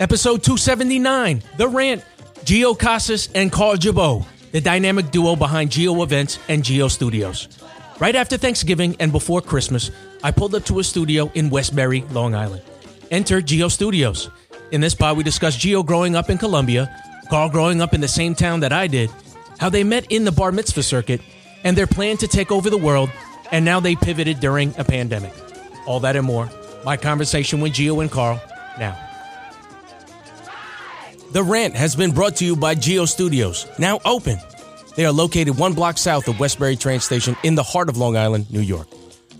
Episode 279, The Rant, Gio Casas and Carl Gibuard, the dynamic duo behind Geo Events and Geo Studios. Right after Thanksgiving and before Christmas, I pulled up to a studio in Westbury, Long Island. Enter Geo Studios. In this pod, we discuss Geo growing up in Colombia, Carl growing up in the same town that I did, how they met in the bar mitzvah circuit, and their plan to take over the world, and now they pivoted during a pandemic. All that and more. My conversation with Geo and Carl now. The Rant has been brought to you by Geo Studios, now open. They are located one block south of Westbury train station in the heart of Long Island, New York.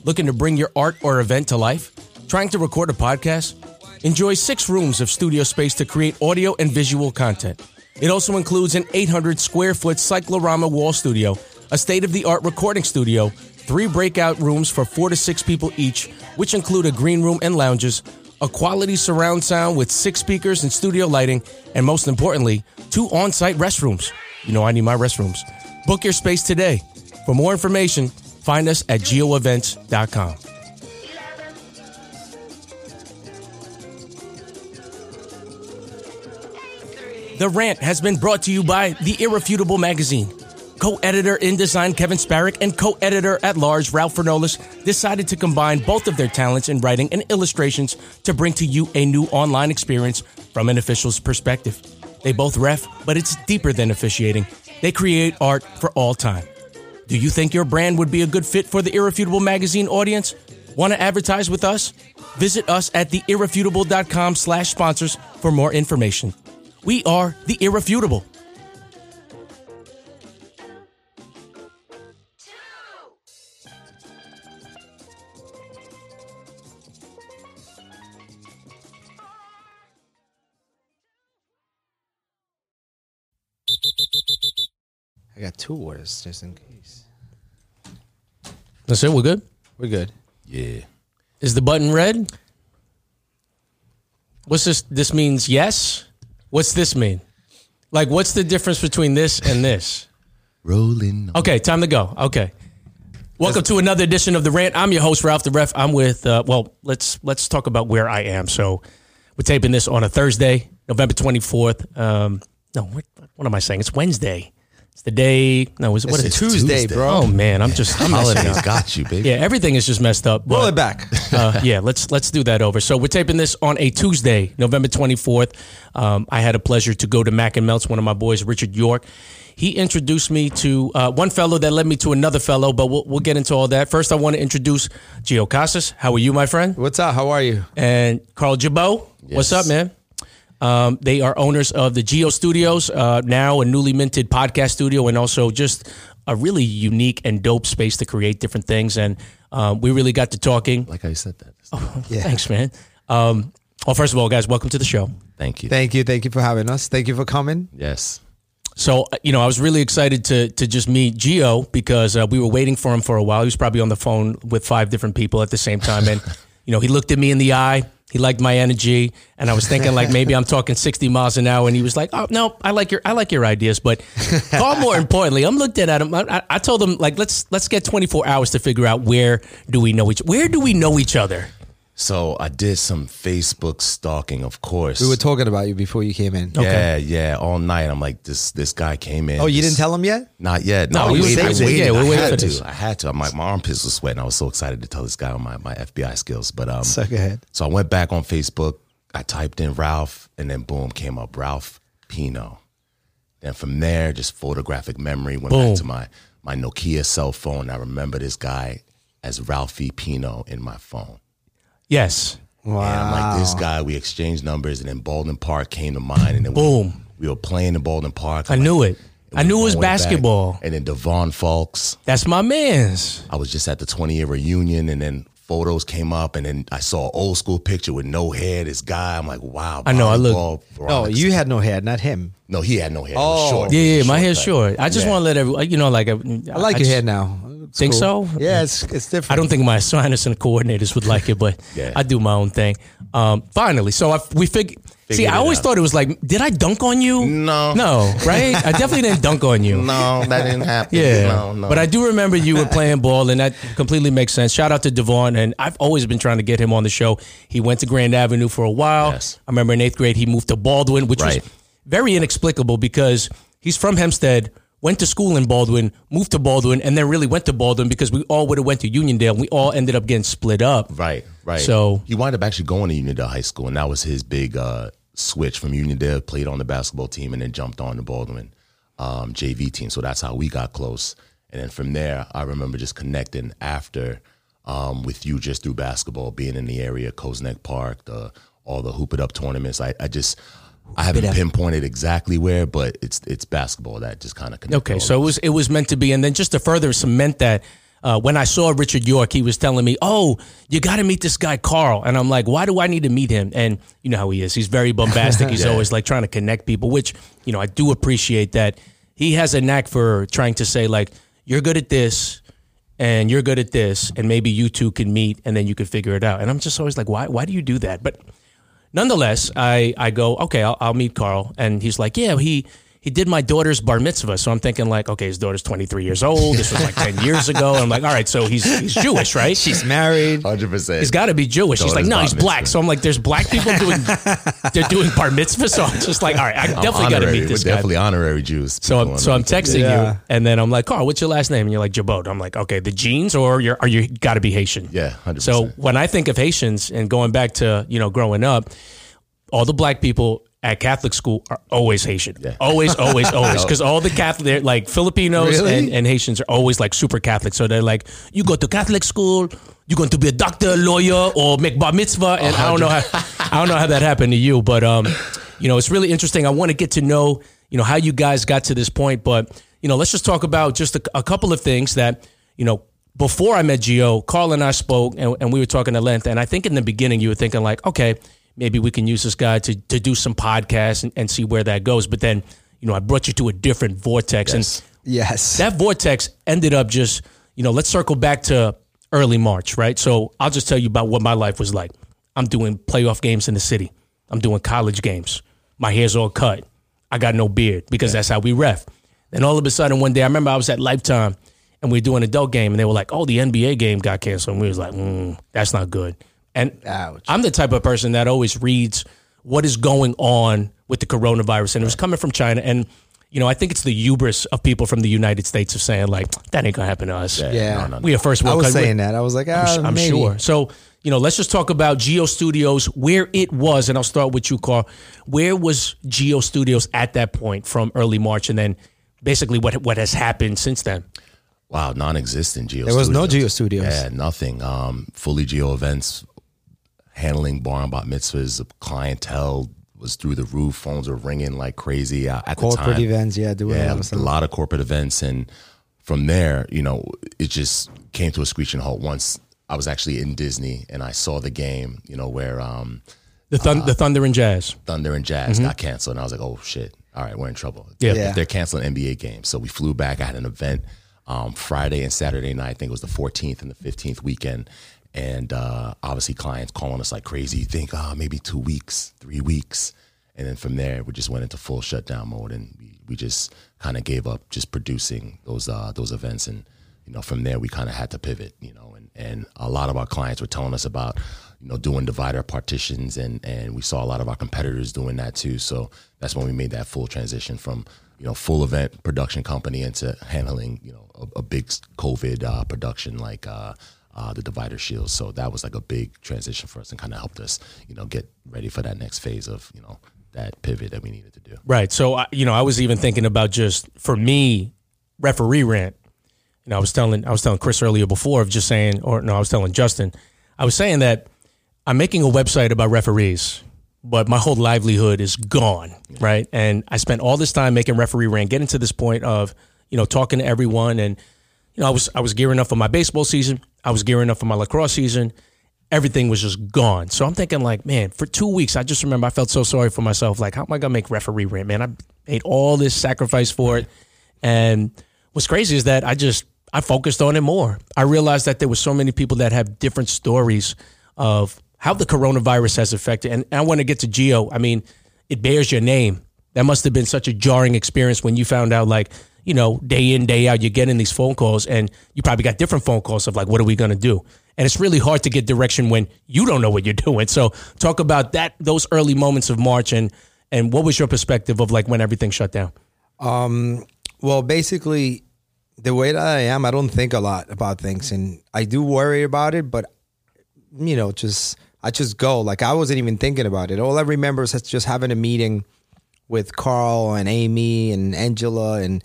Looking to bring your art or event to life? Trying to record a podcast? Enjoy six rooms of studio space to create audio and visual content. It also includes an 800 square foot cyclorama wall studio, a state of the art recording studio, three breakout rooms for four to six people each, which include a green room and lounges, a quality surround sound with six speakers and studio lighting, and most importantly, two on site restrooms. You know, I need my restrooms. Book your space today. For more information, find us at geoevents.com. The Rant has been brought to you by The Irrefutable Magazine. Co editor InDesign Kevin Sparrick and co editor at large Ralph Fernolis decided to combine both of their talents in writing and illustrations to bring to you a new online experience from an official's perspective. They both ref, but it's deeper than officiating. They create art for all time. Do you think your brand would be a good fit for the Irrefutable Magazine audience? Want to advertise with us? Visit us at theirrefutable.com slash sponsors for more information. We are The Irrefutable. I got two words just in case. That's it. We're good. We're good. Yeah. Is the button red? What's this? This means yes. What's this mean? Like, what's the difference between this and this? Rolling. Okay, time to go. Okay. Welcome to another edition of the Rant. I'm your host Ralph the Ref. I'm with. Uh, well, let's let's talk about where I am. So, we're taping this on a Thursday, November 24th. Um, no, what, what am I saying? It's Wednesday. It's the day. No, is it what is It's it? Tuesday, Tuesday. bro. Oh man, I'm just. I'm messing Holidays up. got you, baby. Yeah, everything is just messed up. Roll but- it back. uh, yeah, let's let's do that over. So we're taping this on a Tuesday, November twenty fourth. Um, I had a pleasure to go to Mac and Melts. One of my boys, Richard York. He introduced me to uh, one fellow that led me to another fellow, but we'll, we'll get into all that. First, I want to introduce Gio Casas. How are you, my friend? What's up? How are you? And Carl Gibuard. What's Yes. up, man? Um, they are owners of the Geo Studios, uh, now a newly minted podcast studio, and also just a really unique and dope space to create different things. And um, we really got to talking. Like I said that. Oh, Yeah. Thanks, man. Um, well, first of all, guys, welcome to the show. Thank you. Thank you. Thank you for having us. Thank you for coming. yes. So, uh, you know, I was really excited to to just meet Gio because uh, we were waiting for him for a while. He was probably on the phone with five different people at the same time, and you know, he looked at me in the eye. He liked my energy, and I was thinking like maybe I'm talking 60 miles an hour, and he was like, "Oh no, I like your I like your ideas." But far more importantly, I'm looked at him. I, I- I told him like let's let's get 24 hours to figure out where do we know each where do we know each other. So I did some Facebook stalking, of course. We were talking about you before you came in. yeah, yeah, all night. I'm like, this this guy came in. Oh, you this- didn't tell him yet? Not yet. No, No, we I were waited. I saving it. waited. Yeah, we're I waiting had for to. this. I had to. My, my armpits were sweating. I was so excited to tell this guy on my, my FBI skills. But um, So go ahead. So I went back on Facebook. I typed in Ralph, and then boom, came up Ralph Pino. Then from there, just photographic memory went Boom. back to my my Nokia cell phone. I remember this guy as Ralphie Pino in my phone. Yes, And I'm like, this guy, we exchanged numbers, and then Baldwin Park came to mind. And then Boom. We, were playing in Baldwin Park. I I'm knew like, it. I knew it was going back. basketball. And then Devon Falks. That's my man's. I was just at the 20 year reunion, and then photos came up, and then I saw an old school picture with no hair. This guy, I'm like, wow. I know, I look- volleyball, Oh, you had no hair, not him. No, he had no hair. It Oh. was short. Yeah, yeah, my Short hair's cut. short. I just Yeah. want to let everyone, you know, like I, I like your just- hair now. It's Think cool. so? Yeah, it's it's different. I don't think my assignors and coordinators would like it, but Yeah. I do my own thing. Um, finally, so I, we fig. See, I always out. thought it was like, did I dunk on you? No. No, right? I definitely didn't dunk on you. No, that didn't happen. Yeah, No, no. but I do remember you were playing ball, and that completely makes sense. Shout out to Devon, and I've always been trying to get him on the show. He went to Grand Avenue for a while. Yes. I remember in eighth grade he moved to Baldwin, which Right. was very inexplicable because he's from Hempstead, went to school in Baldwin, moved to Baldwin, and then really went to Baldwin because we all would have went to Uniondale. and We all ended up getting split up. Right, right. So- he wound up actually going to Uniondale High School, and that was his big uh, switch from Uniondale. Played on the basketball team, and then jumped on the Baldwin um, JV team. So that's how we got close. And then from there, I remember just connecting after um, with you just through basketball, being in the area, Neck Park, the all the hoop it up tournaments. I, I just I haven't pinpointed exactly where, but it's it's basketball that just kind of. Okay, so it was it was meant to be, and then just to further cement that, uh, when I saw Richard York, he was telling me, "Oh, you got to meet this guy Carl," and I'm like, "Why do I need to meet him?" And you know how he is; he's very bombastic. He's always like trying to connect people, which you know I do appreciate that he has a knack for trying to say like, "You're good at this." And you're good at this, and maybe you two can meet, and then you can figure it out. And I'm just always like, why? Why do you do that? But nonetheless, I, I go, okay, I'll, I'll meet Carl. And he's like, yeah, he, he did my daughter's bar mitzvah. So I'm thinking like, okay, his daughter's 23 years old. This was like 10 years ago. And I'm like, all right, so he's, he's Jewish, right? She's married. hundred percent. He's got to be Jewish. He's like, no, he's black. mitzvah. So I'm like, there's black people doing, they're doing bar mitzvah. So I'm just like, all right, I definitely got to meet this We're guy. definitely honorary Jews. So I'm, so I'm texting Yeah. you, and then I'm like, Carl, what's your last name? And you're like, Gibuard. I'm like, okay, the genes, or you're, are you got to be Haitian? Yeah, hundred So when I think of Haitians and going back to you know growing up, all the black people at Catholic school are always Haitian. Always, always, always. Because all the Catholic, like Filipinos Really? and, and Haitians are always like super Catholic. So they're like, you go to Catholic school, you're going to be a doctor, lawyer, or make bar mitzvah. And I don't know how I don't know how that happened to you, but um, you know, it's really interesting. I want to get to know you know how you guys got to this point, but you know, let's just talk about just a, a couple of things that you know before I met Gio, Carl and I spoke and, and we were talking at length. And I think in the beginning you were thinking like, okay, maybe we can use this guy to, to do some podcasts and, and see where that goes. But then, you know, I brought you to a different vortex. Yes. Yes. That vortex ended up just, you know, let's circle back to early March, right? So I'll just tell you about what my life was like. I'm doing playoff games in the city. I'm doing college games. My hair's all cut. I got no beard because that's how we ref. Then all of a sudden one day, I remember I was at Lifetime and we were doing an adult game and they were like, oh, the NBA game got canceled. And we was like, mm, that's not good. And Ouch. I'm the type of person that always reads what is going on with the coronavirus. And it was coming from China. And, you know, I think it's the hubris of people from the United States of saying, like, that ain't going to happen to us. Yeah. No, no, no. We are first world I was country. saying that. I was like, ah, I'm maybe. sure. So, you know, let's just talk about Geo Studios, where it was, and I'll start with you, Carl. Where was Geo Studios at that point from early March, and then basically what what has happened since then? Wow, non-existent Geo. There was no Geo Studios. Yeah, nothing. Um, fully Geo events, handling bar and bat mitzvahs. The clientele was through the roof. Phones were ringing like crazy uh, at the Corporate time. events, yeah, doing a yeah, lot of a lot of corporate events, and from there, you know, it just came to a screeching halt. Once I was actually in Disney and I saw the game, you know, where um, The thun- the Thunder and Jazz. Thunder and Jazz got canceled, and I was like, "Oh shit! All right, we're in trouble." Yeah. Yeah. They're canceling NBA games, so we flew back. I had an event um, Friday and Saturday night. I think it was the 14th and the 15th weekend, and uh, obviously clients calling us like crazy. You think, oh, maybe two weeks, three weeks, and then from there we just went into full shutdown mode, and we, we just kind of gave up just producing those uh, those events, and you know from there we kind of had to pivot, you know, and and a lot of our clients were telling us about you know, doing divider partitions, and and we saw a lot of our competitors doing that too. So that's when we made that full transition from you know full event production company into handling you know a, a big COVID uh, production like uh, uh, the divider shields. So that was like a big transition for us and kind of helped us you know get ready for that next phase of you know that pivot that we needed to do. Right. So, I- you know, I was even thinking about just for me, referee rant. You know, I was telling I was telling Chris earlier before of just saying, or no, I was telling Justin, I was saying that I'm making a website about referees, but my whole livelihood is gone, right? And I spent all this time making referee rant, getting to this point of, you know, talking to everyone, and you know, I was I was gearing up for my baseball season, I was gearing up for my lacrosse season. Everything was just gone. So I'm thinking, like, man, for two weeks, I just remember I felt so sorry for myself. Like, how am I gonna make referee rent, man? I made all this sacrifice for it, and what's crazy is that I just I focused on it more. I realized that there were so many people that have different stories of how the coronavirus has affected. And I want to get to Geo. I mean, it bears your name. That must have been such a jarring experience when you found out, like, you know, day in, day out, you're getting these phone calls, and you probably got different phone calls of like, what are we going to do? And it's really hard to get direction when you don't know what you're doing. So, talk about that, those early moments of March, and and what was your perspective of like when everything shut down? Um, well, basically, the way that I am, I don't think a lot about things, and I do worry about it. But you know, just I just go. Like I wasn't even thinking about it. All I remember is just having a meeting with Carl and Amy and Angela and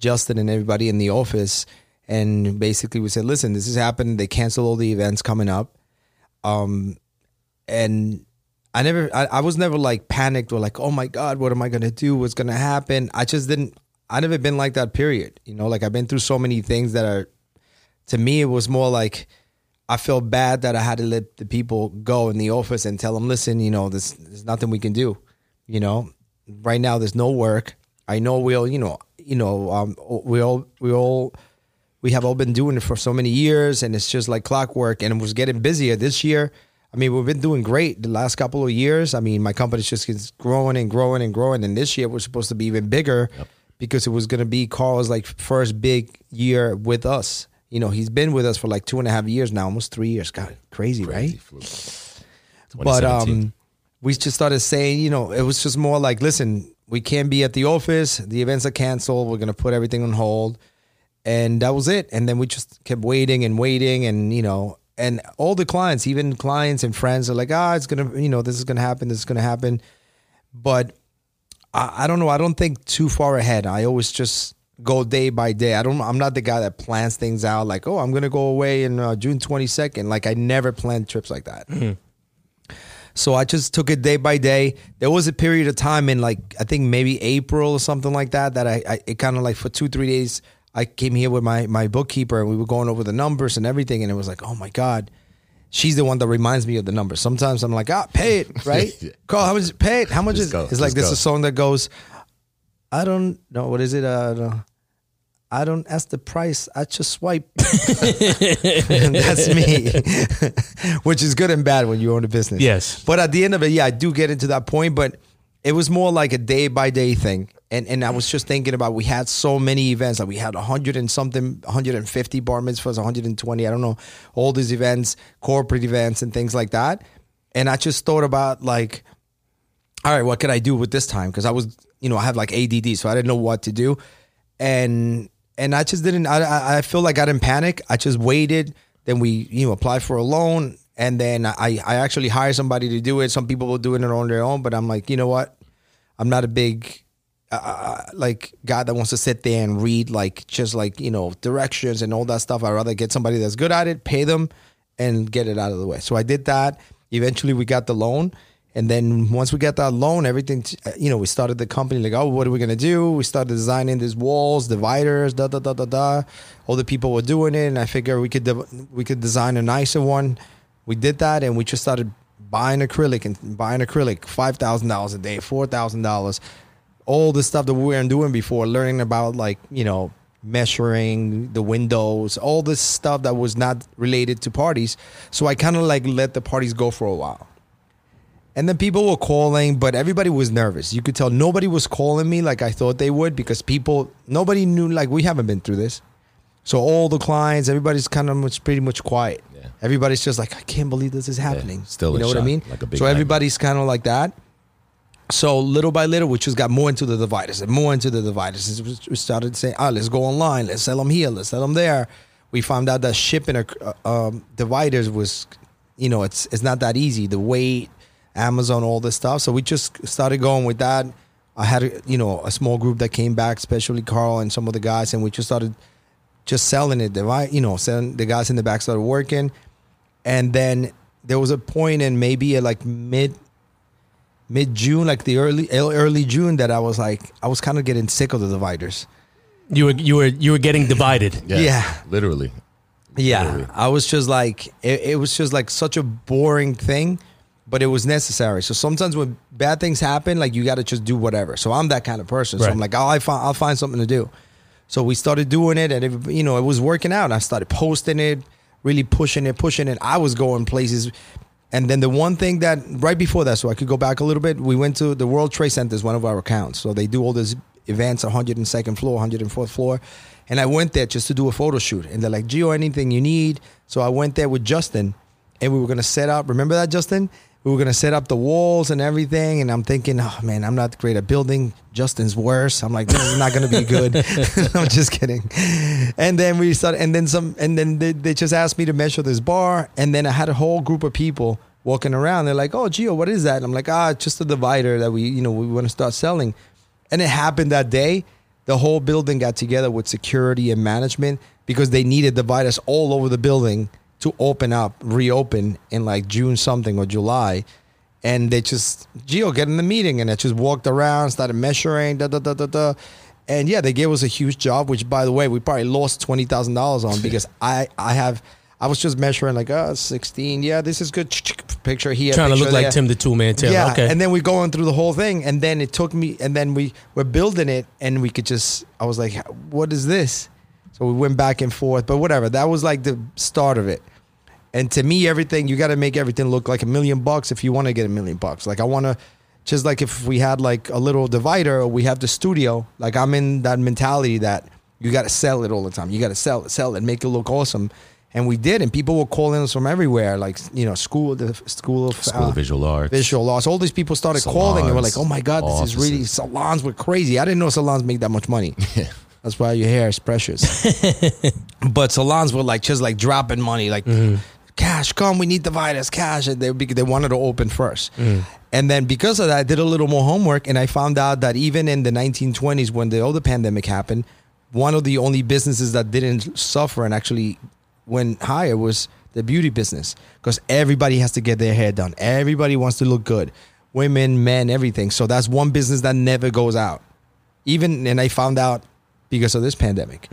Justin and everybody in the office, and basically we said, "Listen, this has happened. They canceled all the events coming up." Um, and I never, I, I was never like panicked or like, oh my God, what am I gonna do? What's gonna happen? I just didn't. I never been like that. Period. You know, like I've been through so many things that are. To me, it was more like I felt bad that I had to let the people go in the office and tell them, listen, you know, there's nothing we can do. You know, right now there's no work. I know we'll, you know, you know, um, we all, we all, we have all been doing it for so many years, and it's just like clockwork. And it was getting busier this year. I mean, we've been doing great the last couple of years. I mean, my company's just keeps growing and growing and growing. And this year was supposed to be even bigger because it was going to be Carl's like first big year with us. You know, he's been with us for like two and a half years now, almost three years. God, crazy, right? But um, we just started saying, you know, it was just more like, listen, we can't be at the office. The events are canceled. We're gonna put everything on hold, and that was it. And then we just kept waiting and waiting, and you know, and all the clients, even clients and friends, are like, ah, it's gonna, you know, this is gonna happen. This is gonna happen. But I, I don't know. I don't think too far ahead. I always just go day by day. I don't. I'm not the guy that plans things out. Like, oh, I'm gonna go away in uh, June 22nd. Like, I never planned trips like that. So I just took it day by day. There was a period of time in like I think maybe April or something like that that I, I it kind of like for two three days I came here with my my bookkeeper and we were going over the numbers and everything and it was like oh my god. She's the one that reminds me of the numbers. Sometimes I'm like, ah, pay it, right? Yeah. Carl, how much? Pay it. How much is? go, It's like just this go. a song that goes, I don't know what is it. Uh. I don't ask the price. I just swipe. That's me, which is good and bad when you own a business. Yes. But at the end of it, yeah, I do get into that point, but it was more like a day by day thing. And and I was just thinking about we had so many events, like we had hundred and something, 150 bar mitzvahs, 120, I don't know, all these events, corporate events and things like that. And I just thought about like, all right, what could I do with this time? Because I was, you know, I have like ADD, so I didn't know what to do, and and I just didn't. I I- feel like I didn't panic. I just waited. Then we, you know, applied for a loan, and then I I actually hired somebody to do it. Some people will do it on their own, but I'm like, you know what? I'm not a big uh, like guy that wants to sit there and read like just like you know directions and all that stuff. I'd rather get somebody that's good at it, pay them, and get it out of the way. So I did that. Eventually, we got the loan, and then once we got that loan, everything you know, we started the company. Like, oh, what are we gonna do? We started designing these walls, dividers, da da da da da. All the people were doing it, and I figured we could de- we could design a nicer one. We did that, and we just started buying acrylic and buying acrylic, five thousand dollars a day, four thousand dollars all the stuff that we weren't doing before, learning about like, you know, measuring the windows, all this stuff that was not related to parties. So I kind of like let the parties go for a while. And then people were calling, but everybody was nervous. You could tell nobody was calling me like I thought they would because people, nobody knew, like, we haven't been through this. So all the clients, everybody's kind of much, pretty much quiet. Yeah. Everybody's just like, I can't believe this is happening. still you know what I mean? like a big so everybody's kind of like that. So little by little, we just got more into the dividers and more into the dividers. We started saying, "Ah, let's go online. Let's sell them here. Let's sell them there." We found out that shipping a, uh, um, dividers was, you know, it's it's not that easy. The weight, Amazon, all this stuff. So we just started going with that. I had, you know, a small group that came back, especially Carl and some of the guys, and we just started just selling it. Divide, you know, selling the guys in the back started working, and then there was a point in maybe uh, like mid mid June, like the early early June, that I was like, I was kind of getting sick of the dividers. You were you were you were getting divided. Yeah, Yeah. literally. Yeah, Literally. I was just like, it, it was just like such a boring thing, but it was necessary. So sometimes when bad things happen, like you got to just do whatever. So I'm that kind of person. So I'm like, oh, I find, I'll find something to do. So we started doing it, and it, you know, it was working out. I started posting it, really pushing it, pushing it. I was going places. And then the one thing that right before that, so I could go back a little bit, we went to the World Trade Center is one of our accounts. So they do all these events, 102nd floor, 104th floor. And I went there just to do a photo shoot. And they're like, Gio, anything you need. So I went there with Justin and we were gonna set up. Remember that, Justin? We were gonna set up the walls and everything. And I'm thinking, oh man, I'm not great at building. Justin's worse. I'm like, this is not gonna be good. I'm just kidding. And then we started, and then some, and then they, they just asked me to measure this bar. And then I had a whole group of people walking around. They're like, oh, Gio, what is that? And I'm like, ah, it's just a divider that we, you know, we want to start selling. And it happened that day. The whole building got together with security and management because they needed dividers all over the building to open up, reopen in like June something or July. And they just, Gio, get in the meeting. And I just walked around, started measuring, da da da da da. And yeah, they gave us a huge job, which by the way, we probably lost twenty thousand dollars on because I I have I was just measuring like oh 16 yeah this is good picture here Trying to picture look like. Tim the Tool Man Taylor. Yeah, okay. and then we're going through the whole thing, and then it took me, and then we were building it, and we could just, I was like, what is this? So we went back and forth, but whatever. That was like the start of it. And to me, everything you got to make everything look like a million bucks if you want to get a million bucks. Like I want to, just like if we had like a little divider, or we have the studio. Like I'm in that mentality that you got to sell it all the time. You got to sell it, sell it, make it look awesome. And we did, and people were calling us from everywhere, like you know, school, the school of School uh, of Visual Arts. visual arts. All these people started calling and were like, "Oh my god, this is really salons were crazy." I didn't know salons make that much money. That's why your hair is precious. but salons were like just like dropping money, like mm-hmm. cash, come, we need dividers, cash. And they they wanted to open first. Mm-hmm. And then because of that, I did a little more homework, and I found out that even in the 1920s, when the other pandemic happened, one of the only businesses that didn't suffer and actually went higher was the beauty business because everybody has to get their hair done. Everybody wants to look good, women, men, everything. So that's one business that never goes out. Even and I found out because of this pandemic.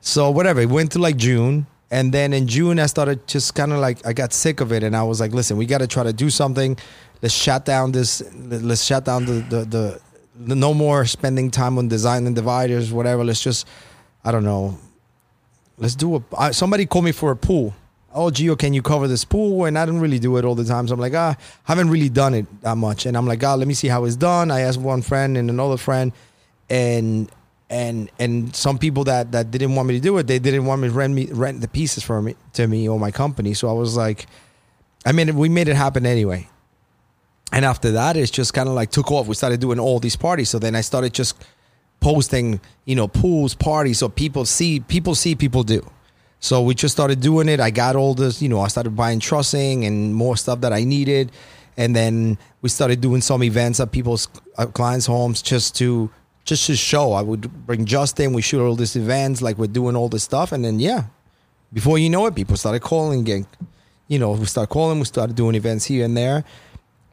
So whatever, it went to like June. And then in June, I started just kind of like, I got sick of it. And I was like, listen, we got to try to do something. Let's shut down this, let's shut down the, the, the, the no more spending time on designing dividers, whatever. Let's just, I don't know, let's do a, I, somebody called me for a pool. Oh, Gio, can you cover this pool? And I don't really do it all the time. So I'm like, ah, haven't really done it that much. And I'm like, ah, let me see how it's done. I asked one friend and another friend, and and and some people that that didn't want me to do it, they didn't want me to rent me rent the pieces for me to me or my company. So I was like, I mean, we made it happen anyway. And after that, it's just kind of like took off. We started doing all these parties. So then I started just posting, you know, pools, parties, so people see, people see, people do. So we just started doing it. I got all this, you know, I started buying trussing and more stuff that I needed, and then we started doing some events at people's uh, clients' homes just to just to show. I would bring Justin. We shoot all these events, like we're doing all this stuff, and then yeah, before you know it, people started calling again. You know, we start calling. We started doing events here and there,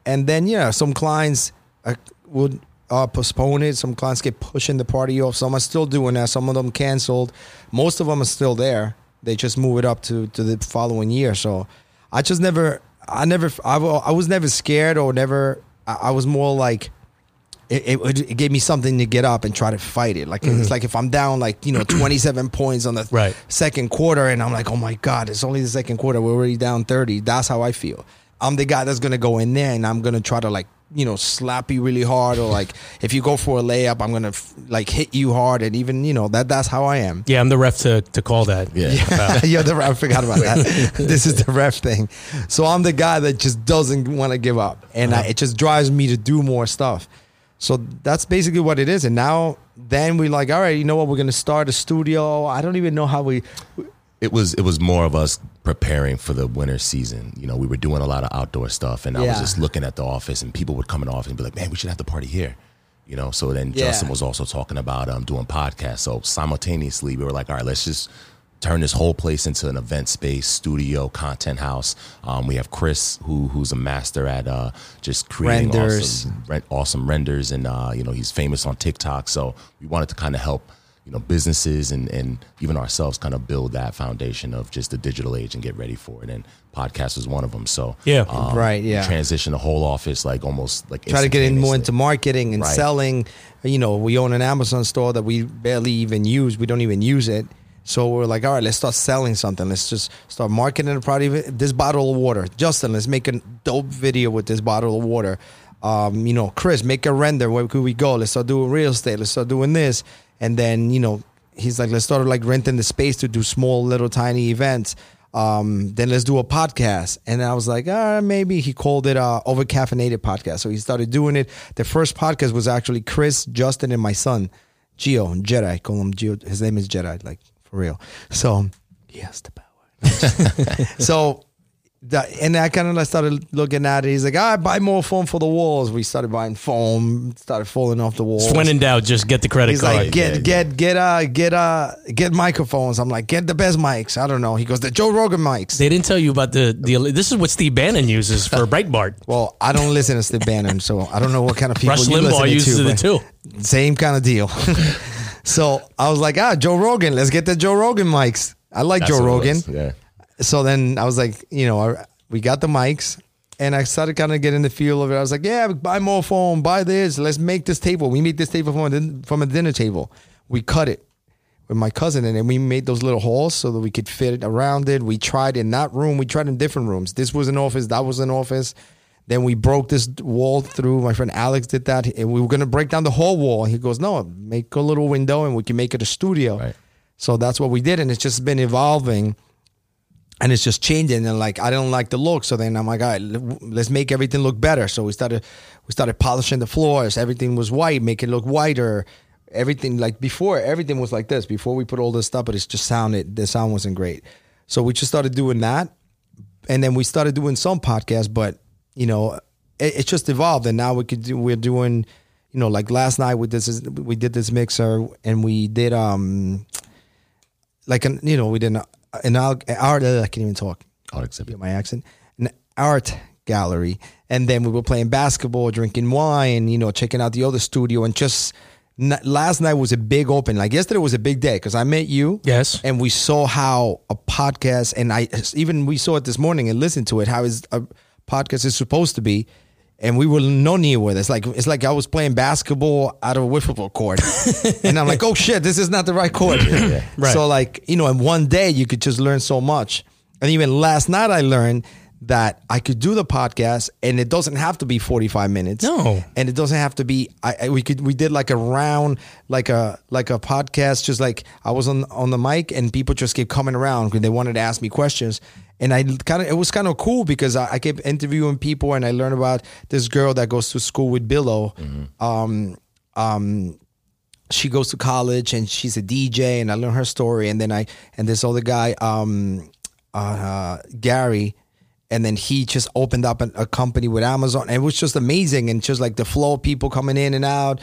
and then yeah, some clients uh, would uh, postpone it. Some clients get pushing the party off. Some are still doing that. Some of them canceled. Most of them are still there. They just move it up to to the following year. So I just never, I never, I, was never scared or never. I was more like. It, it, it gave me something to get up and try to fight it. Like it's mm-hmm. like if I'm down like you know 27 points on the Right. second quarter and I'm like, oh my God, it's only the second quarter. We're already down 30. That's how I feel. I'm the guy that's gonna go in there and I'm gonna try to like, you know, slap you really hard or like if you go for a layup, I'm gonna f- like hit you hard and even, you know, that that's how I am. yeah, I'm the ref to, to call that. Yeah. yeah, the, I forgot about that. this is the ref thing. So I'm the guy that just doesn't want to give up, and uh-huh. I, it just drives me to do more stuff. So that's basically what it is. And now, then we like, all right, you know what? We're gonna start a studio. I don't even know how we. it was it was more of us preparing for the winter season. You know, we were doing a lot of outdoor stuff, and I was Yeah. just looking at the office, and people would come in the office and be like, "Man, we should have the party here." You know, so then Yeah. Justin was also talking about um, doing podcasts. So simultaneously, we were like, "All right, let's just turn this whole place into an event space, studio, content house." Um, we have Chris, who who's a master at uh, just creating Renders. awesome, ren- awesome renders, and uh, you know, he's famous on TikTok. So we wanted to kind of help you know businesses and and even ourselves kind of build that foundation of just the digital age and get ready for it and podcast was one of them so Yeah. um, Right, yeah. transition the whole office like almost like try to get in more into marketing and Right. selling. You know, we own an Amazon store that we barely even use. We don't even use it. So we're like, all right, let's start selling something. Let's just start marketing the product. This bottle of water, Justin, let's make a dope video with this bottle of water. Um, you know, Chris, make a render. Where could we go? Let's start doing real estate. Let's start doing this. And then, you know, he's like, let's start like renting the space to do small, little, tiny events. Um, then let's do a podcast. And I was like, ah, maybe he called it uh over caffeinated podcast. So he started doing it. The first podcast was actually Chris, Justin, and my son, Gio, Jedi. I call him Gio. His name is Jedi, like for real. So he has the power. so and I kind of started looking at it. He's like, ah, buy more foam for the walls. We started buying foam, started falling off the walls. When in doubt, just get the credit He's card. like, get, yeah, get, get, uh, get, uh, get microphones. I'm like, get the best mics. I don't know. He goes, the Joe Rogan mics. they didn't tell you about the the. This is what Steve Bannon uses for Breitbart. Well, I don't listen to Steve Bannon, so I don't know what kind of people Rush you Limbaugh listen uses to. it too. Same kind of deal. so I was like, ah, Joe Rogan. Let's get the Joe Rogan mics. I like That's Joe Rogan. Yeah. So then I was like, you know, I, we got the mics. And I started kind of getting the feel of it. I was like, yeah, buy more foam, buy this. Let's make this table. We made this table from a, din- from a dinner table. We cut it with my cousin and then we made those little holes so that we could fit it around it. We tried in that room. We tried in different rooms. This was an office. That was an office. Then we broke this wall through. My friend Alex did that. And we were going to break down the whole wall. He goes, no, make a little window and we can make it a studio. Right. So that's what we did. And it's just been evolving and it's just changing and like i don't like the look so then i'm like all right let's make everything look better so we started we started polishing the floors everything was white make it look whiter everything like before everything was like this before we put all this stuff but it's just sounded the sound wasn't great so we just started doing that and then we started doing some podcasts but you know it, it just evolved and now we could do we're doing you know like last night with this we did this mixer and we did um like an you know we did an, an art I can't even talk Art exhibit. my accent an art gallery and then we were playing basketball drinking wine you know checking out the other studio and just last night was a big open like yesterday was a big day because i met you Yes. and we saw how a podcast and i even we saw it this morning and listened to it how is a podcast is supposed to be and we were no near with it. It's like it's like I was playing basketball out of a wiffle ball court, and I'm like, oh shit, this is not the right court. Right. So like you know, in one day you could just learn so much. And even last night I learned that I could do the podcast, and it doesn't have to be 45 minutes. No. and it doesn't have to be. I, I we could we did like a round, like a like a podcast, just like I was on on the mic, and people just kept coming around because they wanted to ask me questions. And I kind of it was kind of cool because I, I kept interviewing people, and I learned about this girl that goes to school with Billo. Um, um, she goes to college and she's a DJ, and I learned her story. And then I and this other guy, um, uh, Gary, and then he just opened up a, a company with Amazon. And it was just amazing, and just like the flow of people coming in and out.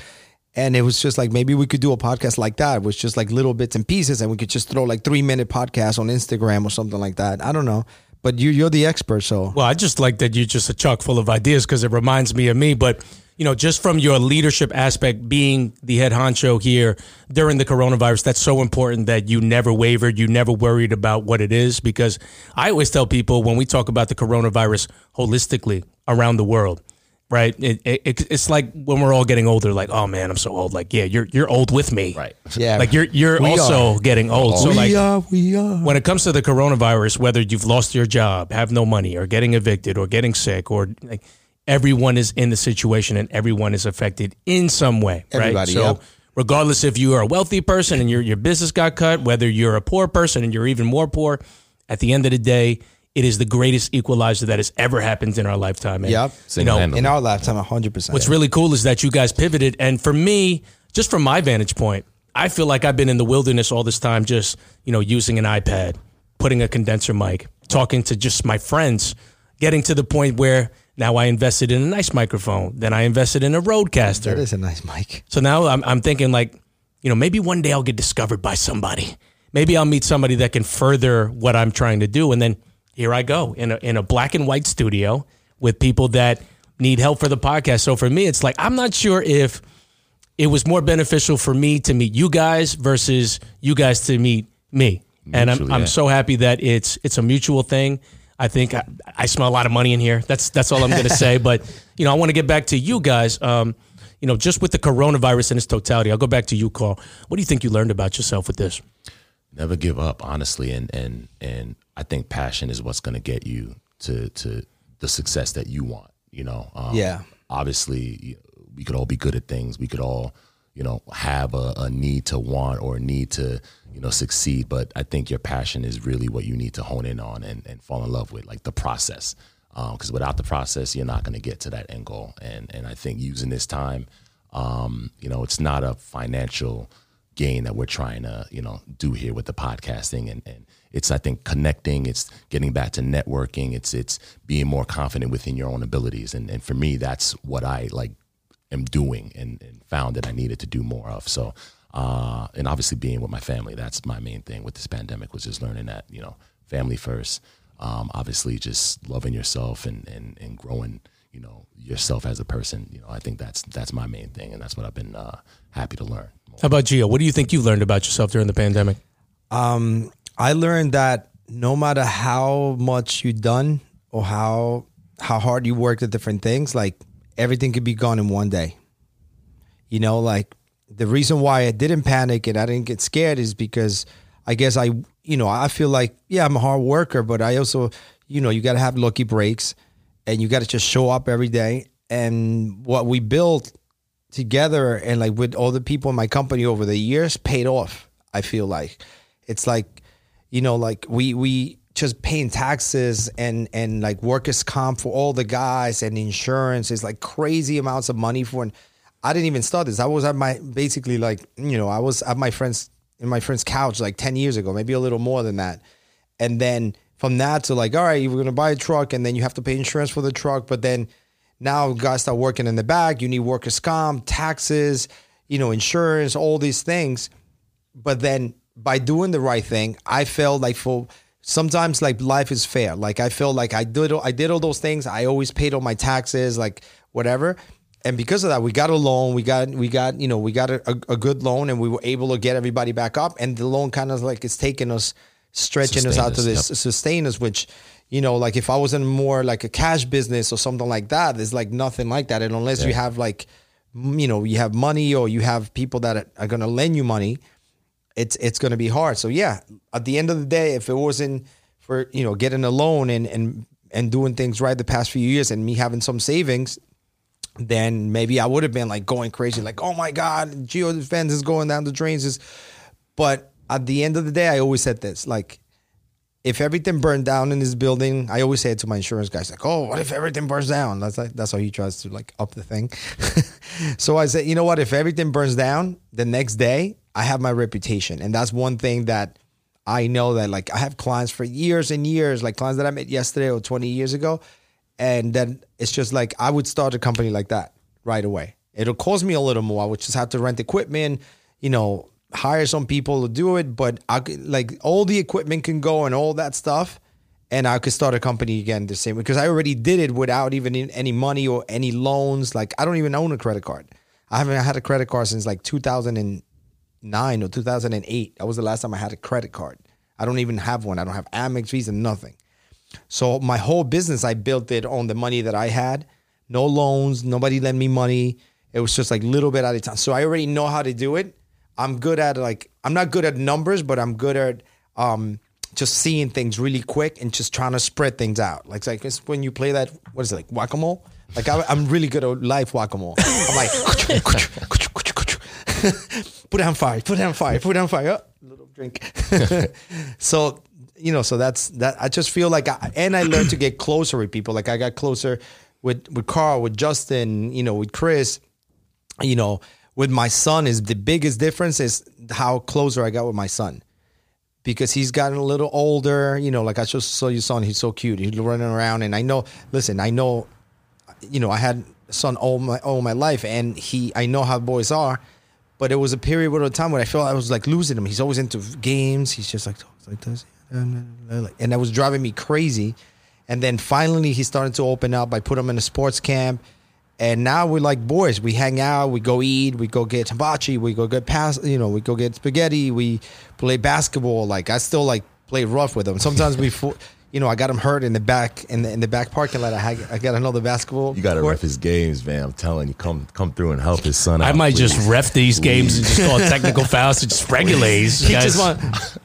And it was just like maybe we could do a podcast like that. Was just like little bits and pieces, and we could just throw like three minute podcasts on Instagram or something like that. I don't know, but you you're the expert, so Well, I just like that you're just a chock full of ideas because it reminds me of me. But you know, just from your leadership aspect, being the head honcho here during the coronavirus, that's so important that you never wavered, you never worried about what it is. Because I always tell people when we talk about the coronavirus holistically around the world, right? It, it, it's like when we're all getting older, like, oh man, I'm so old. Like, yeah, you're you're old with me, Right. yeah, Like you're you're We also are. getting old. So we like, are, we are. when it comes to the coronavirus, whether you've lost your job, have no money, or getting evicted, or getting sick, or like everyone is in the situation and everyone is affected in some way, right? Everybody, so, yep. regardless if you are a wealthy person and your your business got cut, whether you're a poor person and you're even more poor, at the end of the day, it is the greatest equalizer that has ever happened in our lifetime. And, Yep. you know, in our lifetime, hundred percent. What's really cool is that you guys pivoted. And for me, just from my vantage point, I feel like I've been in the wilderness all this time, just, you know, using an iPad, putting a condenser mic, talking to just my friends, getting to the point where now I invested in a nice microphone. Then I invested in a RODECaster. That is a nice mic. So now I'm, I'm thinking like, you know, maybe one day I'll get discovered by somebody. Maybe I'll meet somebody that can further what I'm trying to do. And then here I go in a, in a black and white studio with people that need help for the podcast. So for me, it's like, I'm not sure if it was more beneficial for me to meet you guys versus you guys to meet me. and I'm, Mutually, I'm so happy that it's, it's a mutual thing. I think I, I smell a lot of money in here. That's, that's all I'm going to say. But, you know, I want to get back to you guys. Um, you know, just with the coronavirus in its totality, I'll go back to you, Carl. What do you think you learned about yourself with this? Never give up, honestly, and and and I think passion is what's going to get you to to the success that you want. You know, um, Yeah. Obviously, we could all be good at things. We could all, you know, have a, a need to want or a need to, you know, succeed. But I think your passion is really what you need to hone in on and, and fall in love with, like the process. Because without the process, you're not going to get to that end goal. And and I think using this time, um, you know, it's not a financial gain that we're trying to, you know, do here with the podcasting and, and it's I think connecting, it's getting back to networking, it's it's being more confident within your own abilities. And and for me that's what I like am doing and, and found that I needed to do more of. So uh and obviously being with my family, that's my main thing with this pandemic was just learning that, you know, family first. Um, obviously just loving yourself and, and, and growing, you know, yourself as a person. You know, I think that's that's my main thing and that's what I've been uh, happy to learn. How about Gio? What do you think you learned about yourself during the pandemic? Um, I learned that no matter how much you done or how how hard you worked at different things, like everything could be gone in one day. You know, like the reason why I didn't panic and I didn't get scared is because I guess I, you know, I feel like yeah, I'm a hard worker, but I also, you know, you got to have lucky breaks, and you got to just show up every day. And what we built together and like with all the people in my company over the years paid off. I feel like it's like, you know, like we we just paying taxes and and like workers comp for all the guys and insurance is like crazy amounts of money for. And I didn't even start this. I was at my basically like you know I was at my friend's in my friend's couch like ten years ago, maybe a little more than that, and then from that to like all right, you're gonna buy a truck and then you have to pay insurance for the truck, but then now guys start working in the back. You need workers comp, taxes, you know, insurance, all these things. But then by doing the right thing, I felt like for sometimes like life is fair. Like I feel like I did I did all those things. I always paid all my taxes, like whatever. And because of that, we got a loan. We got we got you know we got a, a, a good loan, and we were able to get everybody back up. And the loan kind of like it's taking us, stretching us Sustain out to this yep. sustain us, which you know, like if I was in more like a cash business or something like that, there's like nothing like that. And unless you have like, you know, you have money or you have people that are, are going to lend you money, it's it's going to be hard. So yeah, at the end of the day, if it wasn't for you know getting a loan and and and doing things right the past few years and me having some savings, then maybe I would have been like going crazy, like oh my god, Geo Events is going down the drains. Is, but at the end of the day, I always said this like if everything burned down in this building, I always say it to my insurance guys, like, "Oh, what if everything burns down?" That's like that's how he tries to like up the thing. so I said, you know what? If everything burns down, the next day I have my reputation, and that's one thing that I know that like I have clients for years and years, like clients that I met yesterday or twenty years ago, and then it's just like I would start a company like that right away. It'll cost me a little more. I would just have to rent equipment, you know, hire some people to do it, but I could like all the equipment can go and all that stuff, and I could start a company again the same because I already did it without even any money or any loans. Like I don't even own a credit card. I haven't had a credit card since like 2009 or 2008. That was the last time I had a credit card. I don't even have one. I don't have Amex, Visa, nothing. So my whole business, I built it on the money that I had. No loans, nobody lent me money. It was just like little bit at a time. So I already know how to do it. I'm good at like I'm not good at numbers, but I'm good at um just seeing things really quick and just trying to spread things out. Like like it's when you play that what is it like whack a mole? Like I, I'm really good at life whack a mole. I'm like put it on fire, put it on fire, put it on fire. Oh, little drink. so you know, so that's that. I just feel like, I, and I learned to get closer with people. Like I got closer with with Carl, with Justin, you know, with Chris, you know, with my son. Is the biggest difference is how closer I got with my son because he's gotten a little older. You know, like I just saw your son. He's so cute. He's running around, and I know. Listen, I know. You know, I had a son all my all my life, and he. I know how boys are, but it was a period of time when I felt I was like losing him. He's always into games. He's just like like this, and that was driving me crazy. And then finally, he started to open up. I put him in a sports camp. And now we're like boys. We hang out. We go eat. We go get hibachi. We go get past. You know, we go get spaghetti. We play basketball. Like I still like play rough with him. Sometimes we, you know, I got him hurt in the back in the in the back parking lot. I, had, I got another basketball. You got to ref his games, man. I'm telling you, come come through and help his son out. I might just ref these games and just call technical fouls to just regulate. He just want.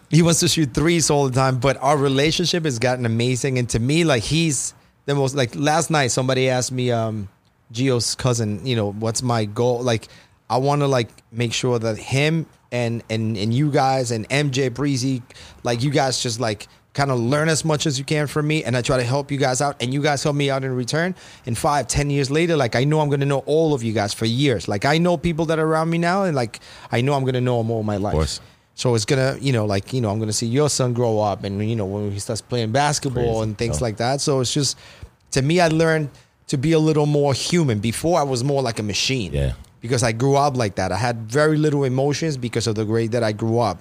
he wants to shoot threes all the time. But our relationship has gotten amazing, and to me, like he's the most. Like last night, somebody asked me, um, Gio's cousin, you know, what's my goal? Like, I want to like make sure that him and and and you guys and MJ Breezy, like you guys, just like kind of learn as much as you can from me and i try to help you guys out and you guys help me out in return and five ten years later like i know i'm gonna know all of you guys for years like i know people that are around me now and like i know i'm gonna know them all my life so it's gonna you know like you know i'm gonna see your son grow up and you know when he starts playing basketball Crazy. and things Oh. like that so it's just to me i learned to be a little more human before i was more like a machine Yeah. because i grew up like that i had very little emotions because of the way that i grew up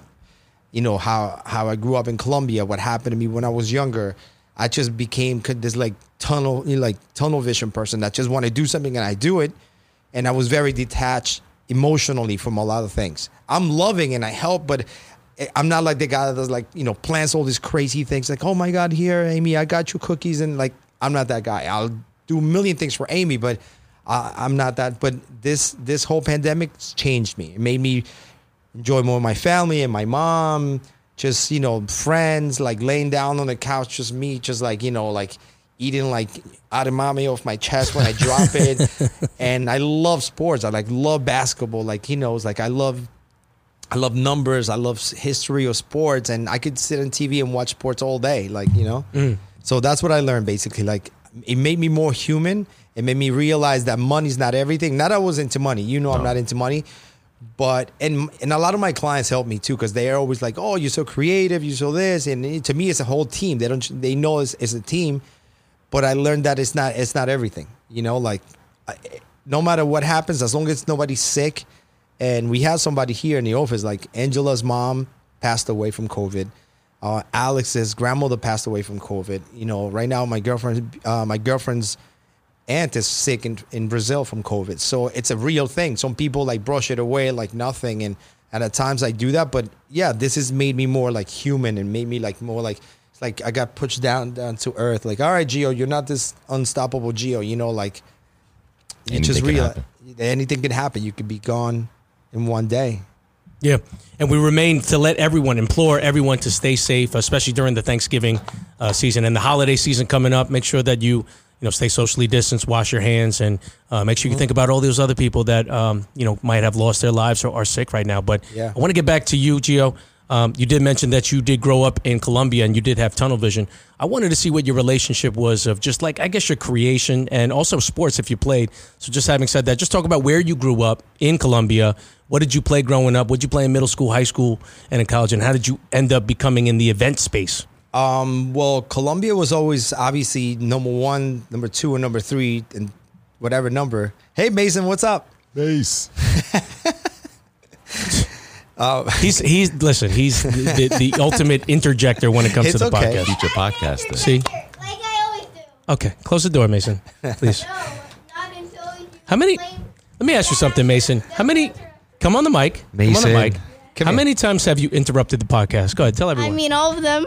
you know how how I grew up in Colombia, what happened to me when I was younger. I just became this like tunnel you know, like tunnel vision person that just want to do something and I do it, and I was very detached emotionally from a lot of things. I'm loving and I help, but I- I'm not like the guy that does like you know plants all these crazy things like oh my god here Amy I got you cookies and like I'm not that guy. I'll do a million things for Amy, but uh, I'm not that. But this this whole pandemic changed me. It made me enjoy more of my family and my mom, just, you know, friends, like laying down on the couch, just me, just like, you know, like eating like edamame off my chest when I drop it. and I love sports. I like love basketball. Like he knows, like I love I love numbers. I love history of sports, and I could sit on TV and watch sports all day. Like you know, so that's what I learned basically. Like it made me more human. It made me realize that money's not everything. Not that I was into money. You know, I'm not into money, but and and a lot of my clients help me too because they're always like, "Oh, you're so creative. You're so this." And it- to me, it's a whole team. They don't. They know it's, it's a team, but I learned that it's not. It's not everything. You know, like I, no matter what happens, as long as nobody's sick, and we have somebody here in the office, like Angela's mom passed away from COVID. Uh, Alex's grandmother passed away from COVID. You know, right now my girlfriend, uh, my girlfriend's aunt is sick in, in Brazil from COVID. So it's a real thing. Some people like brush it away like nothing. And, and at times I do that. But yeah, this has made me more like human and made me like more like, it's like I got pushed down, down to earth. Like, all right, Geo, you're not this unstoppable Geo. You know, like you just happen. anything can happen. You could be gone in one day. Yeah, and we remain to let everyone implore everyone to stay safe, especially during the Thanksgiving uh, season and the holiday season coming up. Make sure that you you know stay socially distanced, wash your hands, and uh, make sure you think about all those other people that um, you know might have lost their lives or are sick right now. But Yeah. I want to get back to you, Geo. Um, you did mention that you did grow up in Colombia and you did have tunnel vision. I wanted to see what your relationship was of just like I guess your creation and also sports if you played. So just having said that, just talk about where you grew up in Colombia. What did you play growing up? What did you play in middle school, high school, and in college? And how did you end up becoming in the event space? Um, well, Colombia was always obviously number one, number two, and number three, and whatever number. Hey, Mason, what's up? Base. He's he's listen. He's the, the ultimate interjector when it comes It's to the okay. podcast. Future podcaster. See, Like I always do. okay, close the door, Mason, please. No, not until you How many? explain- Let me ask you something, Mason. How many? Come on the mic. Mason. Come on the mic. come How here. many times have you interrupted the podcast? Go ahead, tell everyone. I mean, all of them.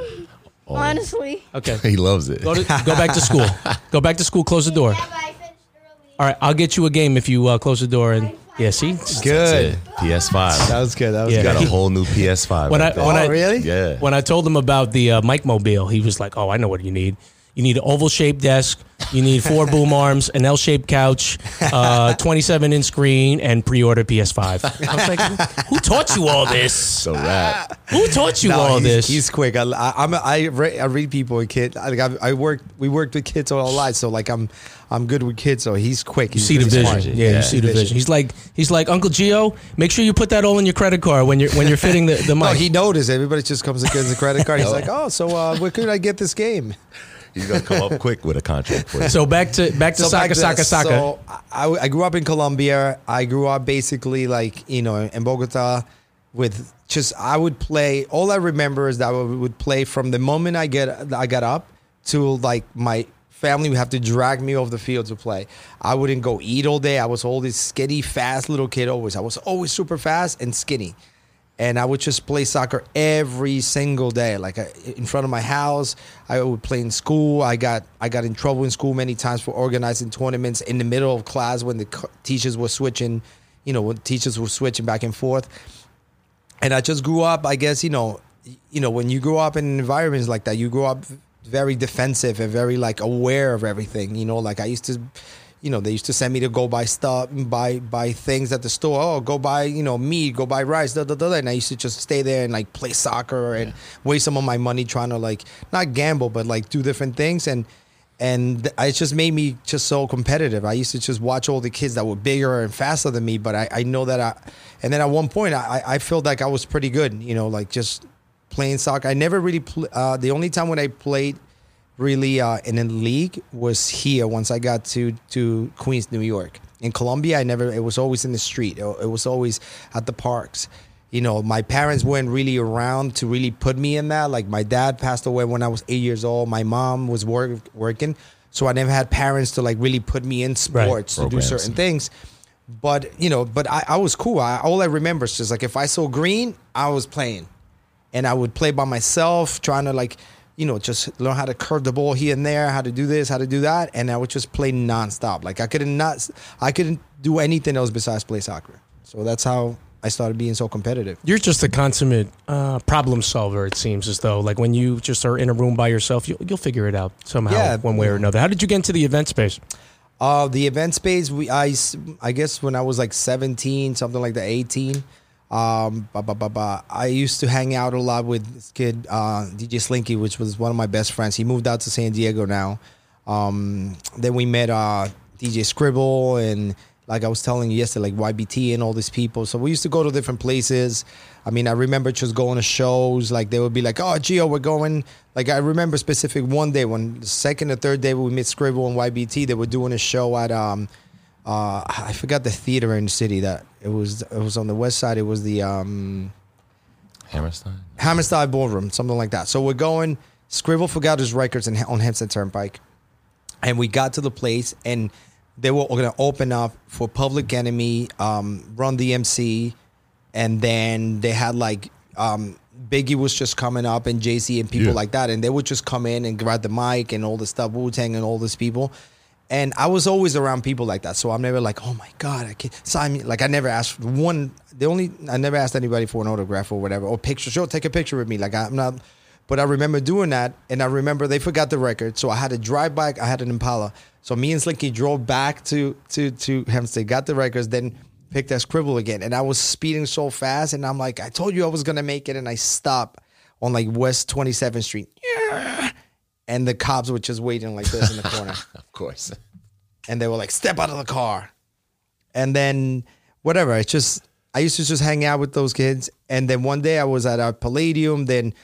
Honestly. okay, He loves it. go to, go back to school. Go back to school. Close the door. Yeah, but I finished early. All right, I'll get you a game if you uh, close the door. And yeah, see, Good. PS5. That was good. That was Yeah. You got good. a whole new PS5. When right I- when oh, I- really? yeah. when I told him about the uh, Mike Mobile, he was like, "Oh, I know what you need. You need an oval shaped desk. You need four boom arms, an L shaped couch, uh, 27 inch screen, and pre order PS5." I was like, "Who taught you all this? so rap. Who taught you No, all he's, this?" He's quick. I, I, I'm. A, I, re, I read people and kids. Like I, I work. We worked with kids all our lives, so like I'm. I'm good with kids. So he's quick. You He's see the really vision, smart. yeah, Yeah. You see the Vision. vision. He's like, he's like Uncle Geo. Make sure you put that all in your credit card when you're when you're fitting the the No, he noticed. Everybody just comes and gets a credit card. He's like, oh, so uh, where could I get this game? He's gonna come up quick with a contract for you. so back to back to So soccer, back to soccer, soccer. So I, I grew up in Colombia. I grew up basically like you know in Bogota with just I would play. All I remember is that I would play from the moment I get I got up to like my family would have to drag me off the field to play. I wouldn't go eat all day. I was always skinny, fast little kid. Always I was always super fast and skinny. And I would just play soccer every single day, like in front of my house. I would play in school. I got I got in trouble in school many times for organizing tournaments in the middle of class when the teachers were switching, you know, when teachers were switching back and forth. And I just grew up. I guess you know you know, when you grow up in environments like that, you grow up very defensive and very like aware of everything. You know, like I used to, you know, they used to send me to go buy stuff, buy buy things at the store. Oh, go buy, you know, meat, go buy rice, da, da, da, and I used to just stay there and like play soccer and waste some of my money trying to like not gamble, but like do different things and. And it just made me just so competitive. I used to just watch all the kids that were bigger and faster than me, but I, I know that I, and then at one point I, I felt like I was pretty good, you know, like just playing soccer. I never really, pl- uh, the only time when I played really uh, in the league was here once I got to to Queens, New York. In Colombia, I never. It was always in the street. It, it was always at the parks. You know, my parents weren't really around to really put me in that. Like my dad passed away when I was eight years old. My mom was work, working, so I never had parents to like really put me in sports to do certain things. But you know, but I, I was cool. I, all I remember is just like if I saw green, I was playing and I would play by myself, trying to like, you know, just learn how to curve the ball here and there, how to do this, how to do that, and I would just play nonstop. Like I couldn't not, I couldn't do anything else besides play soccer. So that's how I started being so competitive. You're just a consummate uh, problem solver. It seems as though, like when you just are in a room by yourself, you'll, you'll figure it out somehow, Yeah. one way or another. How did you get into the event space? Uh, the event space, we I, I guess when I was like 17, something like the 18. Um, ba, ba, ba, ba, I used to hang out a lot with this kid, uh, DJ Slinky, which was one of my best friends. He moved out to San Diego now. Um, then we met uh, DJ Scribble and like I was telling you yesterday, like YBT and all these people. So we used to go to different places. I mean, I remember just going to shows. Like they would be like, "Oh, Geo, we're going." Like I remember specific one day when the second or third day we met Scribble and YBT. They were doing a show at um, uh, I forgot the theater in the city that it was. It was on the west side. It was the um, Hammerstein. Hammerstein Ballroom, something like that. So we're going. Scribble forgot his records in, on Hempstead Turnpike, and we got to the place, and they were going to open up for Public Enemy, um, Run DMC, and then they had like um, Biggie was just coming up, and Jay Z and people Yeah. like that, and they would just come in and grab the mic and all the stuff, Wu Tang and all these people. And I was always around people like that, so I'm never like, oh my god, I can't sign me. Like I never asked one. The only I never asked anybody for an autograph or whatever or picture. Sure, take a picture with me. Like I'm not. But I remember doing that, and I remember they forgot the record, so I had to drive back. I had an Impala, so me and Slinky drove back to to to Hempstead, got the records, then picked that scribble again, and I was speeding so fast, and I'm like, I told you I was gonna make it, and I stopped on like West 27th Street, and the cops were just waiting like this in the corner Of course. and they were like, "Step out of the car," and then whatever. I just I used to just hang out with those kids, and then one day I was at a Palladium, then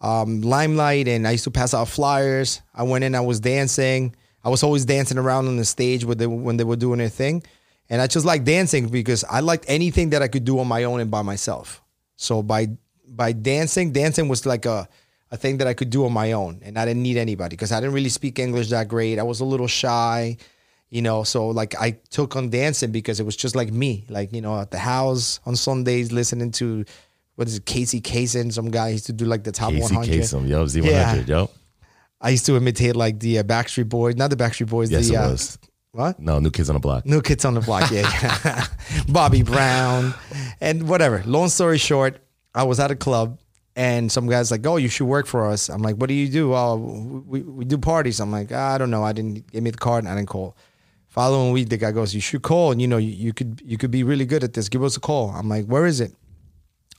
um, Limelight, and I used to pass out flyers. I went in, I was dancing. I was always dancing around on the stage with the, when they were doing their thing, and I just like dancing because I liked anything that I could do on my own and by myself. So by by dancing, dancing was like a a thing that I could do on my own, and I didn't need anybody because I didn't really speak English that great. I was a little shy, you know. So like I took on dancing because it was just like me, like you know, at the house on Sundays listening to what is it, Casey Kasem, some guy used to do like the top Casey 100. Kasem, yo, Z100, Yeah. yo. I used to imitate like the uh, Backstreet Boys, not the Backstreet Boys, Yes, the it uh, was. what? No, New Kids on the Block. New Kids on the Block, yeah, yeah. Bobby Brown, and whatever. Long story short, I was at a club, and some guys like, "Oh, you should work for us." I'm like, "What do you do?" Oh, we we do parties. I'm like, "I don't know. I didn't give me the card, and I didn't call." Following week, the guy goes, "You should call, and you know, you, you could you could be really good at this. Give us a call." I'm like, "Where is it?"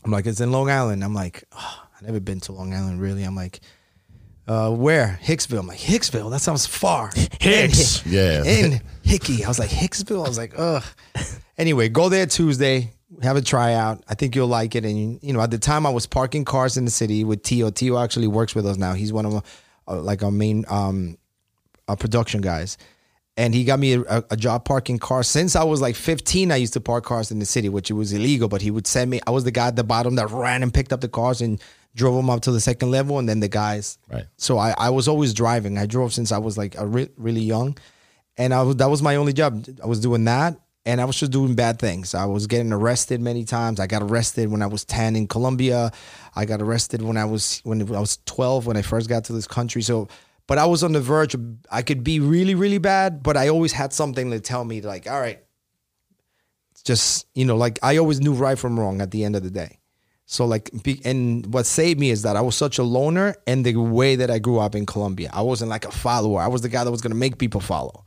I'm like, "It's in Long Island." I'm like, oh, "I never been to Long Island, really." I'm like. Uh, where Hicksville? I'm like Hicksville. That sounds far. Hicks. In, Yeah. in Hickey. I was like Hicksville. I was like, ugh. Anyway, go there Tuesday. Have a tryout. I think you'll like it. And you know, at the time, I was parking cars in the city with Tio. Tio actually works with us now. He's one of our, uh, like our main um, uh, production guys. And he got me a, a job parking cars. Since I was like 15, I used to park cars in the city, which it was illegal. But he would send me. I was the guy at the bottom that ran and picked up the cars and drove them up to the second level, and then the guys. Right. So I, I was always driving. I drove since I was like a re- really young, and I was that was my only job. I was doing that, and I was just doing bad things. I was getting arrested many times. I got arrested when I was ten in Colombia. I got arrested when I was when I was twelve when I first got to this country. So, but I was on the verge. of I could be really really bad, but I always had something to tell me like, all right, just you know, like I always knew right from wrong at the end of the day. So like, and what saved me is that I was such a loner, and the way that I grew up in Colombia, I wasn't like a follower. I was the guy that was gonna make people follow.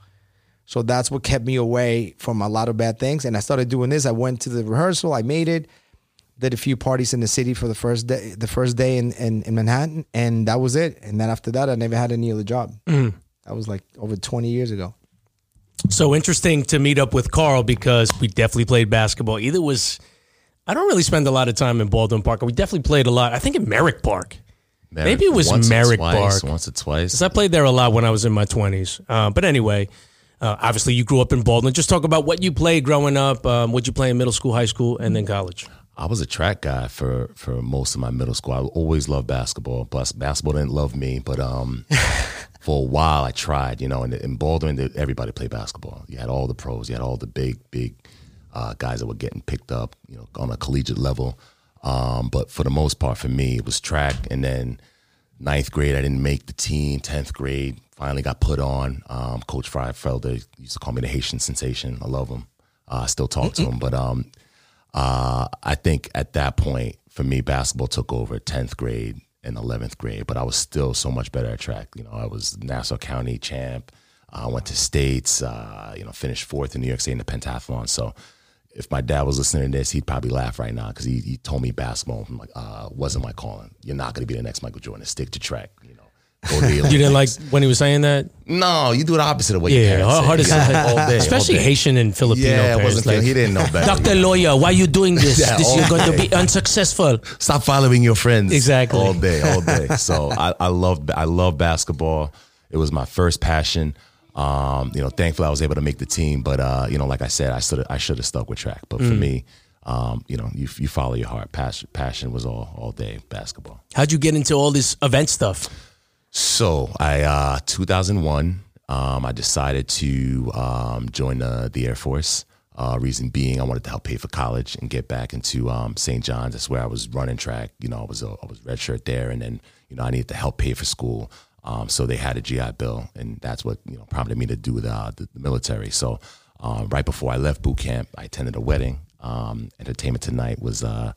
So that's what kept me away from a lot of bad things. And I started doing this. I went to the rehearsal. I made it. Did a few parties in the city for the first day, the first day in, in, in Manhattan, and that was it. And then after that, I never had any other job. That was like over twenty years ago. So interesting to meet up with Carl because we definitely played basketball. Either was, I don't really spend a lot of time in Baldwin Park. We definitely played a lot. I think in Merrick Park. Maybe it was once or Merrick twice, Park. Once or twice. Because I played there a lot when I was in my 20s. Uh, but anyway, uh, obviously you grew up in Baldwin. Just talk about what you played growing up, um, what you play in middle school, high school, and then college. I was a track guy for for most of my middle school. I always loved basketball. Plus, basketball didn't love me, but um, for a while I tried. You know, in, in Baldwin, everybody played basketball. You had all the pros. You had all the big, big uh, guys that were getting picked up. You know, on a collegiate level. Um, but for the most part, for me, it was track. And then ninth grade, I didn't make the team. Tenth grade, finally got put on. Um, Coach Freifelder used to call me the Haitian sensation. I love him. Uh, I still talk to him, but um, uh, I think at that point, for me, basketball took over 10th grade and 11th grade, but I was still so much better at track. You know, I was Nassau County champ. I went to states, uh, you know, finished fourth in New York State in the pentathlon. So if my dad was listening to this, he'd probably laugh right now because he, he told me basketball uh, wasn't my calling. You're not going to be the next Michael Jordan. Stick to track, you know. You didn't like when he was saying that? No, you do the opposite of what your Yeah, parents hard, say. hard You to got all day, all Especially day. Haitian and Filipino Yeah, it parents. wasn't like, he didn't know better. Dr. Lawyer, why are you doing this? Yeah, this you're going to be unsuccessful. Stop following your friends. Exactly. All day, all day. So I, I love I love basketball. It was my first passion. Um, you know, thankfully I was able to make the team. But uh, you know, like I said, I should I should have stuck with track. But for me, um, you know, you you follow your heart. Passion passion was all all day basketball. How'd you get into all this event stuff? So I uh 2001, um, I decided to um, join the, the Air Force. Uh, reason being, I wanted to help pay for college and get back into um, St. John's. That's where I was running track. You know, I was a, I was redshirt there, and then you know I needed to help pay for school. Um, so they had a GI Bill, and that's what you know prompted me to do the, uh, the, the military. So um, right before I left boot camp, I attended a wedding. Um, Entertainment Tonight was uh,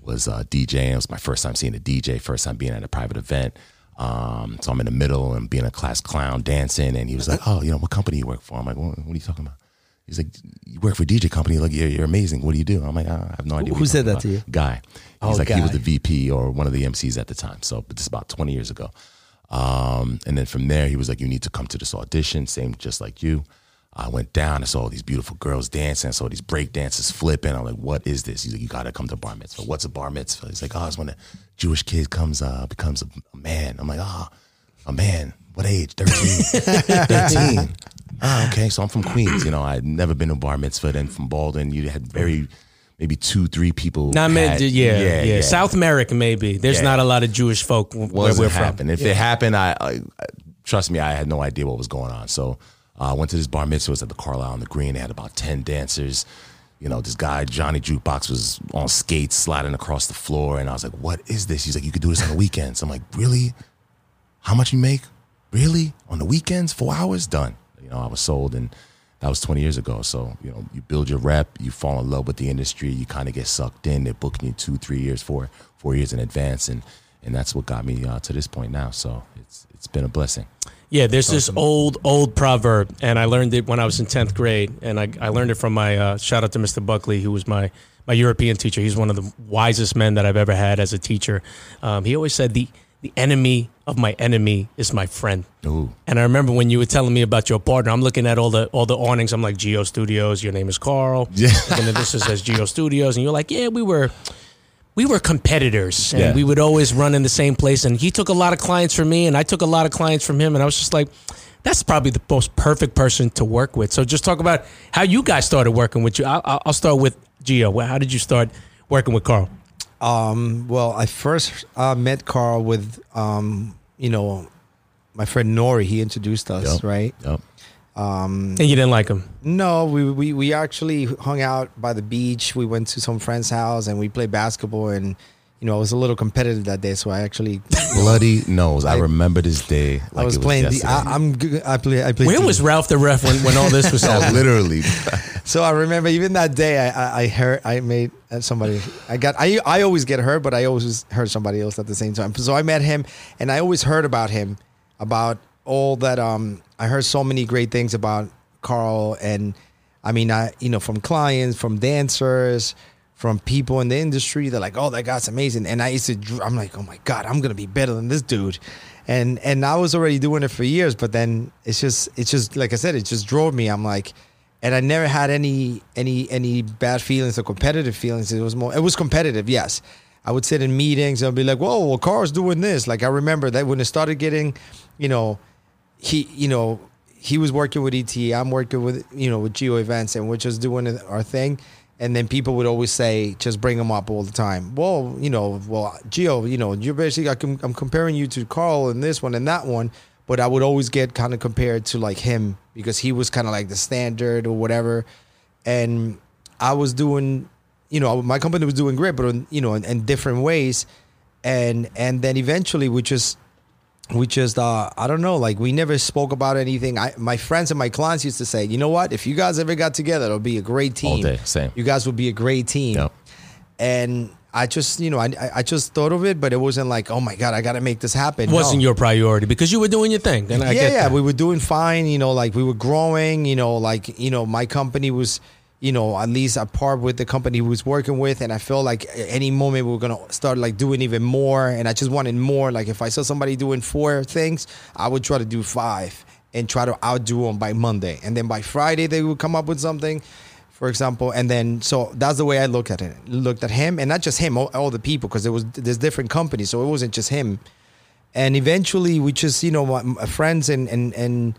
was uh, DJing. It was my first time seeing a DJ, first time being at a private event. Um, so I'm in the middle and being a class clown, dancing, and he was like, "Oh, you know, what company you work for?" I'm like, "What, what are you talking about?" He's like, "You work for DJ company? Like, you're, you're amazing. What do you do?" I'm like, "I have no idea." Who said that to you? Guy. He's Oh, like, he was the VP or one of the MCs at the time. So, this is about 20 years ago. Um, and then from there, he was like, "You need to come to this audition, same just like you." I went down. I saw all these beautiful girls dancing. I saw these break dancers flipping. I'm like, "What is this?" He's like, "You got to come to bar mitzvah." What's a bar mitzvah? He's like, "Oh, it's when a Jewish kid comes, uh, becomes a, a man." I'm like, "Ah, a man. What age? 13. 13. Ah, okay. So I'm from Queens. You know, I'd never been to bar mitzvah. Then from Baldwin, you had very, maybe two, three people. Not had- mid, yeah, yeah, South America, maybe. There's Yeah. not a lot of Jewish folk where wasn't we're from. happen. If it happened, I, I, I- trust me, I had no idea what was going on. So uh, I went to this bar mitzvah. It was at the Carlyle on the Green. They had about ten dancers. You know, this guy Johnny Jukebox was on skates sliding across the floor, and I was like, "What is this?" He's like, "You could do this on the weekends." I'm like, "Really? How much you make? Really on the weekends? Four hours? Done." You know, I was sold, and that was 20 years ago. So you know, you build your rep, you fall in love with the industry, you kind of get sucked in. They're booking you two, three years, four, four years in advance, and and that's what got me uh, to this point now. So it's it's been a blessing. Yeah, there's this old, old proverb, and I learned it when I was in 10th grade. And I, I learned it from my, uh, shout out to Mr. Buckley, who was my, my European teacher. He's one of the wisest men that I've ever had as a teacher. Um, he always said, the, the enemy of my enemy is my friend. Ooh. And I remember when you were telling me about your partner, I'm looking at all the all the awnings. I'm like, Geo Studios, your name is Carl. Yeah. And then this is says Geo Studios. And you're like, yeah, we were we were competitors and Yeah. we would always run in the same place. And he took a lot of clients from me and I took a lot of clients from him. And I was just like, that's probably the most perfect person to work with. So just talk about how you guys started working with you. I'll, I'll I'll start with Geo. How did you start working with Carl? Um, well, I first uh, met Carl with, um, you know, my friend Nori. He introduced us, Yep. right? Yep. And you didn't like him. No, we, we we actually hung out by the beach. We went to some friend's house and we played basketball. And you know, I was a little competitive that day, so I actually Bloody nose. I, I- remember this day. Like I was it playing the. yesterday. I, I'm good. I play. I play Where was Ralph the ref when, when all this was No, happening? literally. So I remember even that day, I, I, I heard I made uh, somebody. I got I I always get hurt, but I always hurt somebody else at the same time. So I met him, and I always heard about him, about all that. Um, I heard so many great things about Carl, and I mean, I you know from clients, from dancers, from people in the industry. They're like, "Oh, that guy's amazing," and I used to. I'm like, "Oh my god, I'm gonna be better than this dude," and and I was already doing it for years, but then it's just it's just like I said, it just drove me. I'm like and I never had any any any bad feelings or competitive feelings. It was more it was competitive, yes. I would sit in meetings and I'd be like, "Whoa, well, Carl's doing this." Like I remember that when it started getting, you know, he you know he was working with ET, I'm working with you know with Geo Events, and we're just doing our thing. And then people would always say, just bring him up all the time. Well, you know, well, Geo, you know, you're basically, I com- I'm comparing you to Carl and this one and that one but I would always get kind of compared to like him because he was kind of like the standard or whatever, and I was doing, you know, my company was doing great, but you know, in, in different ways, and and then eventually we just we just uh I don't know, like we never spoke about anything. I my friends and my clients used to say, you know what, if you guys ever got together, it'll be a great team. day, same. You guys would be a great team. Yep. And I just, you know, I I- I just thought of it, but it wasn't like, oh my god, I got to make this happen. It wasn't No your priority because you were doing your thing. And I yeah, get yeah, that. we were doing fine. You know, like we were growing. You know, like you know, my company was, you know, at least at par with the company we was working with, and I felt like any moment we are gonna start like doing even more, and I just wanted more. Like if I saw somebody doing four things, I would try to do five and try to outdo them by Monday, and then by Friday they would come up with something. For example, and then so that's the way I look at it. Looked at him, and not just him, all, all the people, because there was there's different companies, so it wasn't just him and eventually we just you know my friends and and and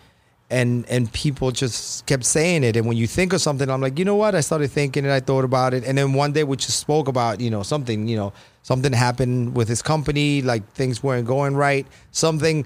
and and people just kept saying it. And when you think of something i'm like you know what? I started thinking and i thought about it. And then one day we just spoke about you know something you know something happened with his company like things weren't going right. Something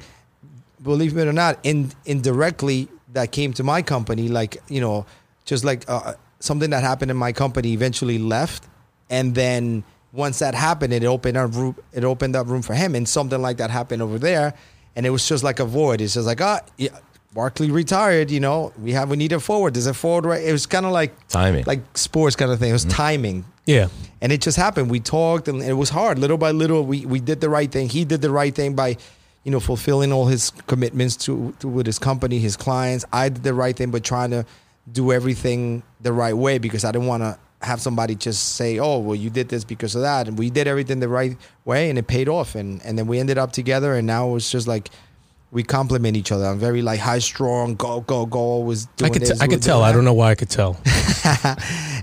believe it or not in indirectly that came to my company like you know just like uh, something that happened in my company eventually left. And then once that happened it opened up room it opened up room for him. And something like that happened over there. And it was just like a void. It's just like ah yeah, Barkley retired you know we have we need a forward there's a forward right it was kind of like Timing. like sports kind of thing it was mm-hmm. timing yeah. and it just happened. We talked, and it was hard. Little by little, we we did the right thing. He did the right thing by, you know, fulfilling all his commitments to, to with his company, his clients. I did the right thing, but trying to do everything the right way because I didn't want to have somebody just say, "Oh, well, you did this because of that," and we did everything the right way, and it paid off. And and then we ended up together, and now it's just like. We complement each other. I'm very like high strong, go go go. Always I doing could, t- this, I could doing tell. I don't know why I could tell.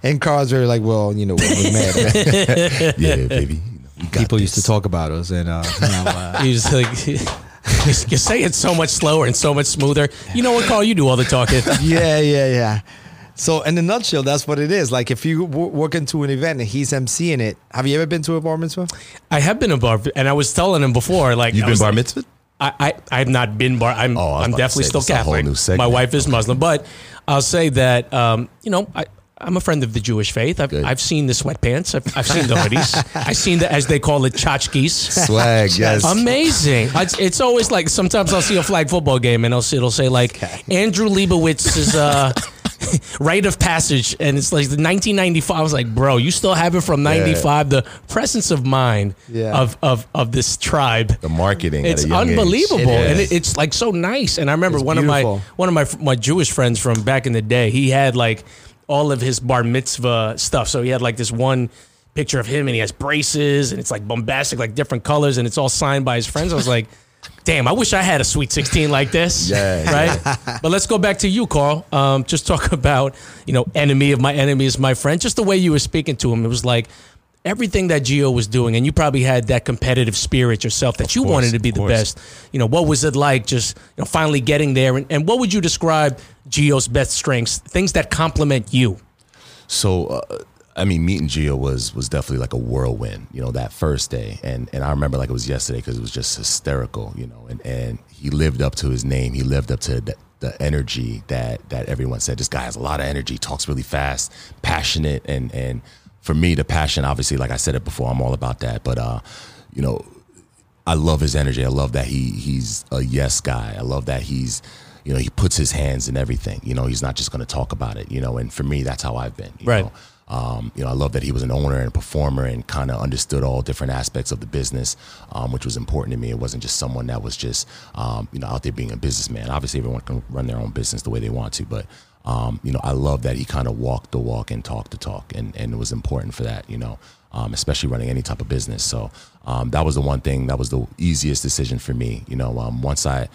And Carl's very like, well, you know, we're mad. yeah, baby. You know, you People used to talk about us, and uh, you know, uh, You just like you say it so much slower and so much smoother. You know what, Carl? You do all the talking. yeah, yeah, yeah. So, in a nutshell, that's what it is. Like, if you w- walk into an event and he's emceeing it, have you ever been to a bar mitzvah? I have been a bar, and I was telling him before, like You've I been bar like- mitzvah? I, I I have not been bar. I'm Oh, I'm definitely say, still Catholic. My wife is Muslim, but I'll say that um, you know I. I'm a friend of the Jewish faith. I've, I've seen the sweatpants. I've, I've seen the hoodies. I've seen the, as they call it, tchotchkes. Swag, yes. Amazing. It's, it's always like sometimes I'll see a flag football game and I'll see, it'll say like Andrew Leibowitz's uh, rite of passage, and it's like the 1995. I was like, bro, you still have it from 95. The presence of mind Yeah. of, of of this tribe. the marketing. It's a young age. unbelievable, It and it, it's like so nice. And I remember It's one of my one of my my Jewish friends from back in the day. He had like all of his bar mitzvah stuff. So he had like this one picture of him, and he has braces, and it's like bombastic, like different colors, and it's all signed by his friends. I was like. Damn, I wish I had a Sweet 16 like this. Yeah, Right? but let's go back to you, Carl. Um, just talk about, you know, enemy of my enemy is my friend. Just the way you were speaking to him. It was like everything that Geo was doing, and you probably had that competitive spirit yourself that you course, wanted to be the course. best. You know, what was it like just, you know, finally getting there? And, and what would you describe Geo's best strengths, things that complement you? So, uh, I mean, meeting Geo was was definitely like a whirlwind. You know, that first day, and and I remember like it was yesterday because it was just hysterical. You know, and and he lived up to his name. He lived up to the, the energy that that everyone said. This guy has a lot of energy. Talks really fast, passionate, and and for me, the passion. Obviously, like I said it before, I'm all about that. But uh, you know, I love his energy. I love that he he's a yes guy. I love that he's you know, he puts his hands in everything. You know, he's not just going to talk about it. You know, and for me, that's how I've been. you Right. know. Um, you know, I love that he was an owner and performer and kind of understood all different aspects of the business, um, which was important to me. It wasn't just someone that was just, um, you know, out there being a businessman. Obviously, everyone can run their own business the way they want to, but, um, you know, I love that he kind of walked the walk and talked the talk, and, and it was important for that, you know, um, especially running any type of business. So um, that was the one thing that was the easiest decision for me. You know, once I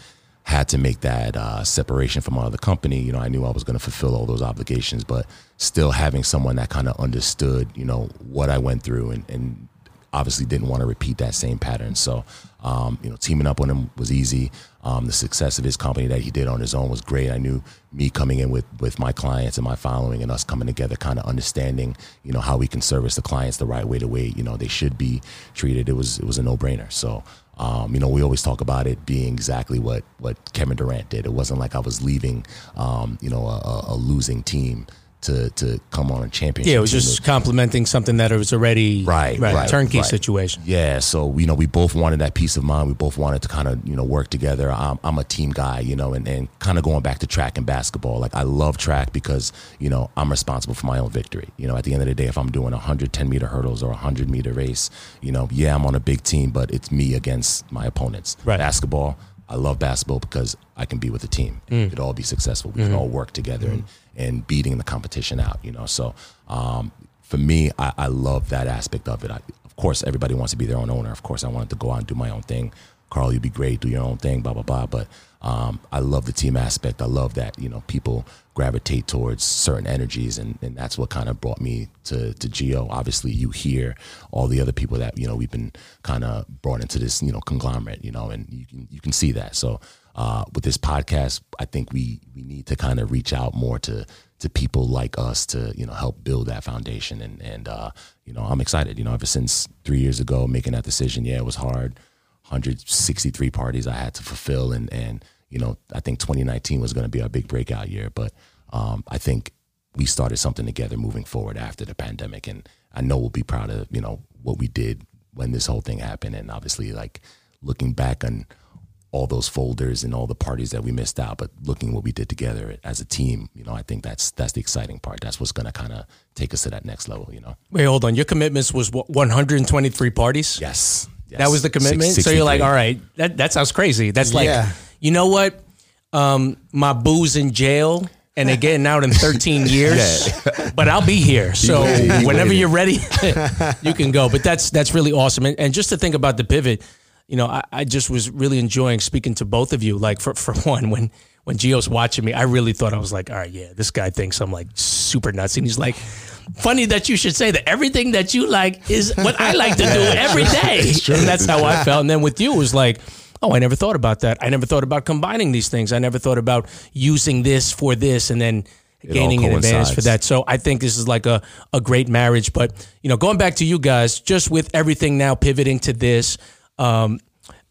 had to make that uh, separation from my other company. You know, I knew I was going to fulfill all those obligations, but still having someone that kind of understood, you know, what I went through and, and obviously didn't want to repeat that same pattern. So, um, you know, teaming up with him was easy. Um, the success of his company that he did on his own was great. I knew me coming in with with my clients and my following and us coming together, kind of understanding, you know, how we can service the clients the right way, the way you know they should be treated. It was it was a no brainer. So. Um, you know, we always talk about it being exactly what what Kevin Durant did. It wasn't like I was leaving, um, you know, a, a- a losing team to to come on a championship. Yeah, it was just complimenting something that was already Right, right, right turnkey right. situation. Yeah, so you know, we both wanted that peace of mind. We both wanted to kind of you know work together. I'm, I'm a team guy, you know, and, and kind of going back to track and basketball. Like I love track because you know I'm responsible for my own victory. You know, at the end of the day, if I'm doing a 110 meter hurdles or a 100 meter race, you know, yeah, I'm on a big team, but it's me against my opponents. Right. Basketball, I love basketball because I can be with a team. Mm. We could all be successful. We could mm-hmm. all work together and, mm-hmm. and beating the competition out, you know. So um, for me, I, I love that aspect of it. I, of course, everybody wants to be their own owner. Of course, I wanted to go out and do my own thing. Carl, you'd be great, do your own thing, blah, blah, blah. But um, I love the team aspect. I love that, you know, people gravitate towards certain energies. And, and that's what kind of brought me to, to Geo. Obviously, you hear all the other people that, you know, we've been kind of brought into this, you know, conglomerate, you know, and you can, you can see that. So uh, with this podcast, I think we, we need to kind of reach out more to, to people like us to, you know, help build that foundation. And, and uh, you know, I'm excited, you know, ever since three years ago, making that decision, yeah, it was hard. 163 parties I had to fulfill, and and you know I think 2019 was going to be our big breakout year, but um, I think we started something together moving forward after the pandemic, and I know we'll be proud of you know what we did when this whole thing happened, and obviously like looking back on all those folders and all the parties that we missed out, but looking what we did together as a team, you know, I think that's that's the exciting part. That's what's going to kind of take us to that next level, you know. Wait, hold on. Your commitments was what, 123 parties. Yes, yes. That was the commitment. Six- so you're like, all right, that that sounds crazy. That's like, Yeah. you know what? Um, my boo's in jail. And they're getting out in 13 years, but I'll be here. So waiting, he whenever waiting. you're ready, you can go. But that's that's really awesome. And, and just to think about the pivot, you know, I, I just was really enjoying speaking to both of you. Like for for one, when when Geo's watching me, I really thought I was like, all right, yeah, this guy thinks I'm like super nuts, and he's like. Funny that you should say that. Everything that you like is what I like to do every day, and that's how I felt. And then with you, it was like, oh, I never thought about that. I never thought about combining these things. I never thought about using this for this, and then gaining an advantage for that. So I think this is like a, a great marriage. But you know, going back to you guys, just with everything now pivoting to this, um,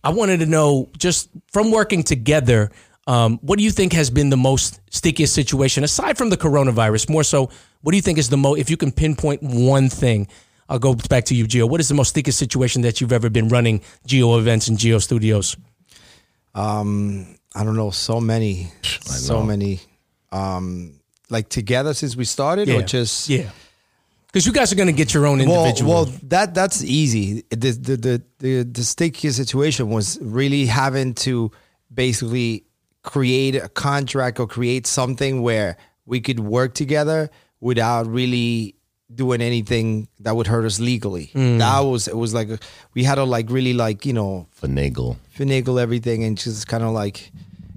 I wanted to know just from working together, um, what do you think has been the most stickiest situation aside from the coronavirus? More so, what do you think is the most? If you can pinpoint one thing, I'll go back to you, Geo. What is the most stickiest situation that you've ever been running Geo events and Geo studios? Um, I don't know, so many, so many. Um, like together since we started, or just yeah, because you guys are going to get your own well, individual. well, that that's easy. The the the the, the sticky situation was really having to basically create a contract or create something where we could work together without really doing anything that would hurt us legally. Mm. That was it was like we had to like really like you know finagle. finagle everything and just kind of like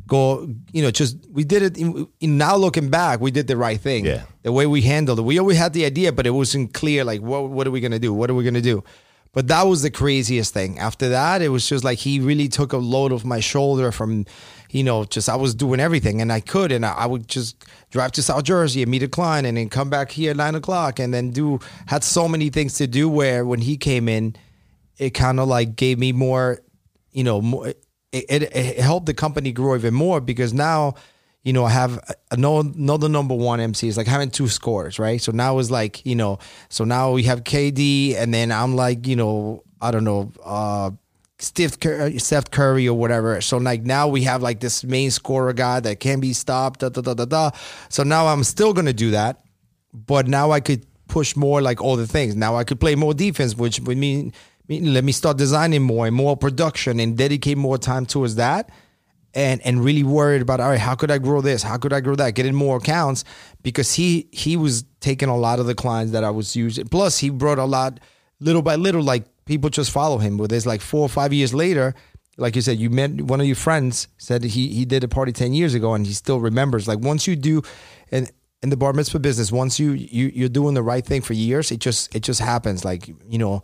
go you know just we did it in, in now looking back we did the right thing Yeah. the way we handled it we always had the idea but it wasn't clear like what what are we gonna do what are we gonna do but that was the craziest thing after that it was just like he really took a load off my shoulder from you know just i was doing everything and i could and i, I would just drive to south jersey and meet a client and then come back here at nine o'clock and then do had so many things to do where when he came in it kind of like gave me more you know, more, it, it, it helped the company grow even more because now, you know, I have another, another number one MC. It's like having two scores, right? So now it's like, you know, so now we have KD and then I'm like, you know, I don't know, uh, Steph Curry, uh, Steph Curry or whatever. So like now we have like this main scorer guy that can be stopped. Da, da, da, da, da. So now I'm still gonna do that, but now I could push more like all the things. Now I could play more defense, which would mean, mean let me start designing more and more production and dedicate more time towards that. And, and really worried about all right how could I grow this how could I grow that getting more accounts because he he was taking a lot of the clients that I was using plus he brought a lot little by little like people just follow him but there's like four or five years later like you said you met one of your friends said he he did a party 10 years ago and he still remembers like once you do and in the bar mitzvah business once you you you're doing the right thing for years it just it just happens like you know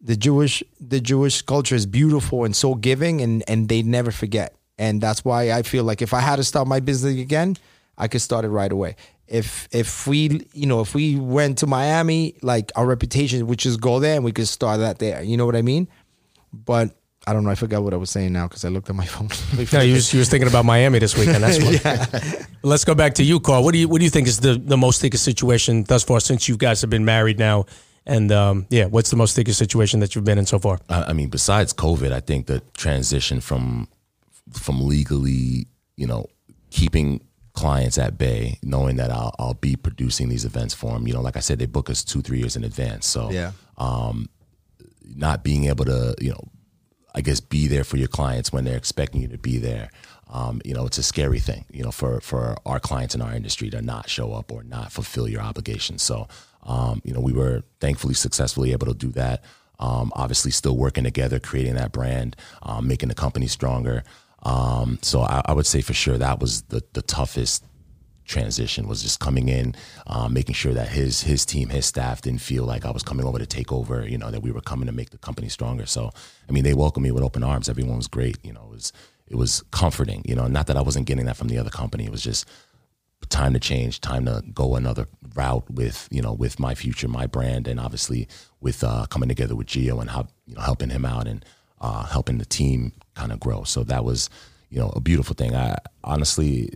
the Jewish the Jewish culture is beautiful and so giving and and they never forget. And that's why I feel like if I had to start my business again, I could start it right away. If if we you know if we went to Miami, like our reputation would just go there and we could start that there. You know what I mean? But I don't know. I forgot what I was saying now because I looked at my phone. No, you was, you was thinking about Miami this weekend. That's what. Let's go back to you, Carl. What do you what do you think is the the most thickest situation thus far since you guys have been married now? And um, yeah, what's the most thickest situation that you've been in so far? I, I mean, besides COVID, I think the transition from from legally, you know, keeping clients at bay, knowing that I'll, I'll be producing these events for them. You know, like I said, they book us two, three years in advance. So, Yeah. um, not being able to, you know, I guess be there for your clients when they're expecting you to be there. Um, you know, it's a scary thing, you know, for for our clients in our industry to not show up or not fulfill your obligations. So, um, you know, we were thankfully successfully able to do that. Um, obviously, still working together, creating that brand, um, making the company stronger. Um, so, I, I would say for sure that was the the toughest transition was just coming in, um, making sure that his his team, his staff didn't feel like I was coming over to take over. You know that we were coming to make the company stronger. So I mean, they welcomed me with open arms. Everyone was great. You know, it was it was comforting. You know, not that I wasn't getting that from the other company. It was just time to change, time to go another route with you know with my future, my brand, and obviously with uh, coming together with Geo and how you know helping him out and uh, helping the team kind of grow. So that was you know a beautiful thing. I honestly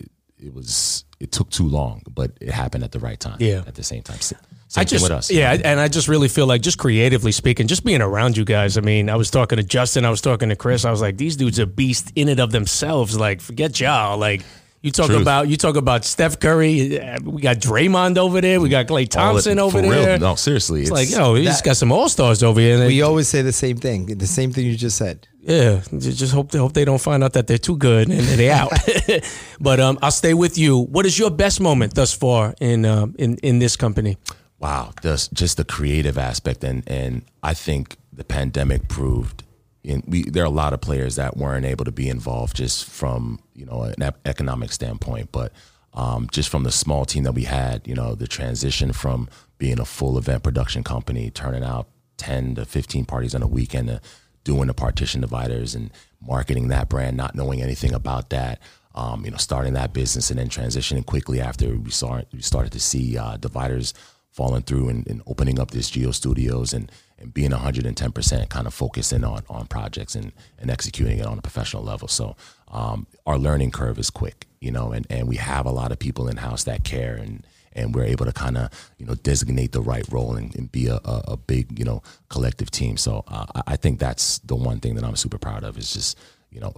it was it took too long, but it happened at the right time. Yeah. at the same time. Same I just, with us. yeah, and I just really feel like, just creatively speaking, just being around you guys. I mean, I was talking to Justin, I was talking to Chris. I was like, these dudes are beasts in and of themselves. Like, forget y'all. Like, you talk Truth. about you talk about Steph Curry. uh, We got Draymond over there. We got Klay Thompson it- over for there. Real. No, seriously, It's like, yo, we just got some all stars over here. We always say the same thing, the same thing you just said. Yeah, just hope they hope they don't find out that they're too good and they're out. but um, I'll stay with you. What is your best moment thus far in um, in in this company? wow, just just the creative aspect, and and I think the pandemic proved. In, we there are a lot of players that weren't able to be involved just from you know an economic standpoint, but um, just from the small team that we had, you know, the transition from being a full event production company, turning out ten to fifteen parties on a weekend, to doing the partition dividers and marketing that brand, not knowing anything about that. Um, you know, starting that business and then transitioning quickly after we saw we started to see uh, dividers falling through and, and opening up this Geo Studios and and being 110% kind of focusing on on projects and and executing it on a professional level. So um, our learning curve is quick, you know, and and we have a lot of people in house that care and and we're able to kind of you know designate the right role and, and be a, a, a big you know collective team. So uh, I- I think that's the one thing that I'm super proud of is just you know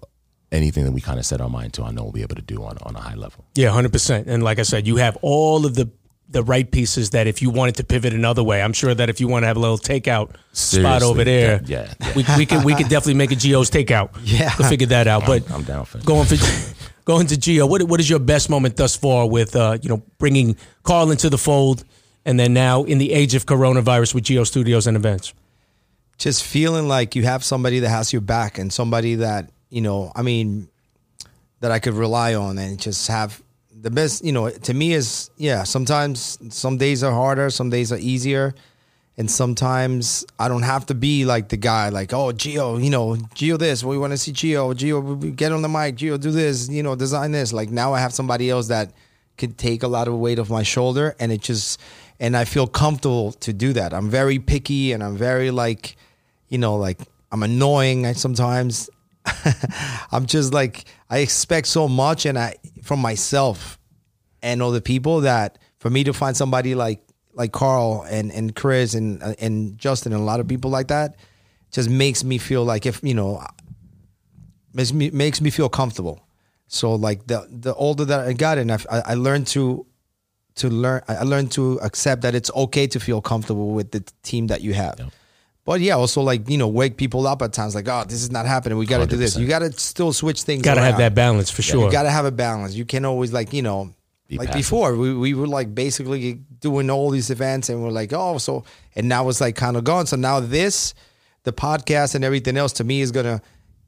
anything that we kind of set our mind to, I know we'll be able to do on on a high level. Yeah, hundred percent. And like I said, you have all of the the right pieces that if you wanted to pivot another way, I'm sure that if you want to have a little takeout spot over there, yeah, yeah. we we could we could definitely make a Geo's takeout. Yeah. to figure that out. But I'm down for it. going for going to Geo. What what is your best moment thus far with uh, you know bringing Carl into the fold, and then now in the age of coronavirus with Geo Studios and events. just feeling like you have somebody that has your back and somebody that you know i mean that i could rely on and just have the best you know to me is yeah sometimes some days are harder some days are easier and sometimes i don't have to be like the guy like oh geo you know geo this we want to see geo geo get on the mic geo do this you know design this. Like now i have somebody else that could take a lot of weight off my shoulder and it just and i feel comfortable to do that. I'm very picky and i'm very like you know like i'm annoying sometimes i'm just like i expect so much and i from myself and other people that for me to find somebody like like carl and and chris and and justin and a lot of people like that just makes me feel like if you know makes me makes me feel comfortable. So like the the older that I got, and I, I learned to to learn, I learned to accept that it's okay to feel comfortable with the team that you have. But yeah, also like you know, wake people up at times. Like, oh, this is not happening. We got to do this. You got to still switch things. Got to have that balance for sure. You got to have a balance. You can't always like you know, Be like passive. before we, we were like basically doing all these events and we're like oh so and now it's like kind of gone. So now this, the podcast and everything else to me is gonna,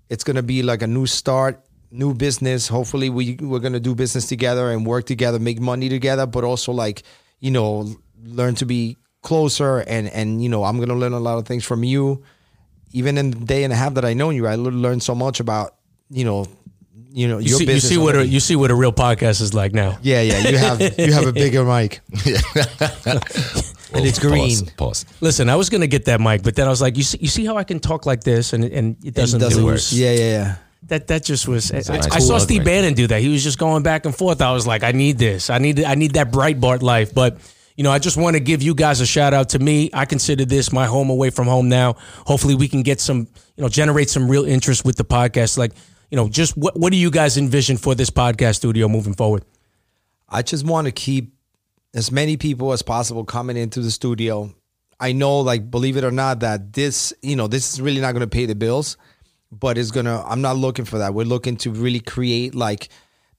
it's gonna be like a new start, new business. Hopefully we we're gonna do business together and work together, make money together, but also like you know learn to be closer and and you know I'm gonna learn a lot of things from you even in the day and a half that I know you, I learned so much about you know, you know you your see, you business. see what a, you see what a real podcast is like now. yeah, yeah, you have you have a bigger mic, and it's green. Pause. pause. Listen, I was gonna get that mic, but then I was like, you see, you see how I can talk like this, and and it doesn't, doesn't lose. Yeah, yeah, yeah. That that just was. I, a I nice saw Steve right Bannon do that. He was just going back and forth. I was like, I need this. I need I need that Breitbart life. But you know, I just want to give you guys a shout out to me. I consider this my home away from home now. Hopefully, we can get some you know generate some real interest with the podcast. Like you know, just what what do you guys envision for this podcast studio moving forward? I just want to keep as many people as possible coming into the studio. I know, like, believe it or not, that this, you know, this is really not going to pay the bills, but it's going to, I'm not looking for that. We're looking to really create like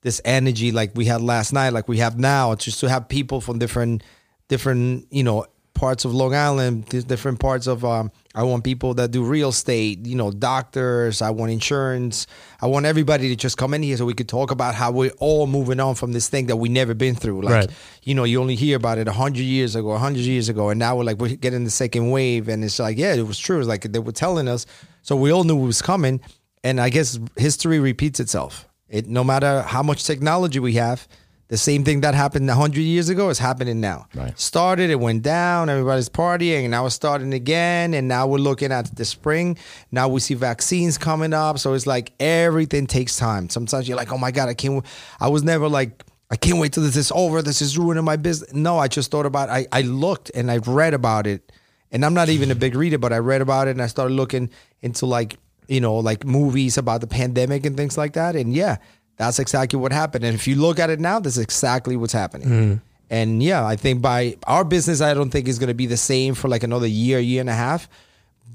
this energy like we had last night, like we have now, just to have people from different, different, you know, parts of Long Island, different parts of, um, I want people that do real estate, you know, doctors, I want insurance. I want everybody to just come in here so we could talk about how we're all moving on from this thing that we never been through. Like, Right. you know, you only hear about it a hundred years ago, a hundred years ago, and now we're like we're getting the second wave, and it's like, yeah, it was true. It's like they were telling us, so we all knew it was coming, and I guess history repeats itself. It no matter how much technology we have, the same thing that happened a hundred years ago is happening now. Right. Started, it went down, everybody's partying, and now it's starting again, and now we're looking at the spring. Now we see vaccines coming up, so it's like everything takes time. Sometimes you're like, oh my god, I can't. w- I was never like. I can't wait till this is over. This is ruining my business. No, I just thought about. I I looked and I read about it, and I'm not even a big reader, but I read about it and I started looking into like you know like movies about the pandemic and things like that. And yeah, that's exactly what happened. And if you look at it now, that's exactly what's happening. Mm-hmm. And yeah, I think by our business, I don't think is going to be the same for like another year, year and a half.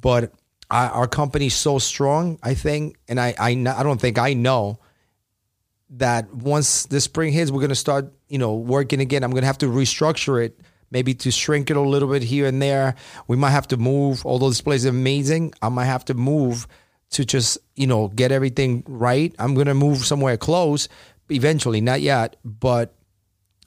But I, our company's so strong, I think, and I I, I don't think I know that once the spring hits, we're gonna start, you know, working again. I'm gonna have to restructure it, maybe to shrink it a little bit here and there. We might have to move, although this place is amazing. I might have to move to just, you know, get everything right. I'm gonna move somewhere close eventually, not yet, but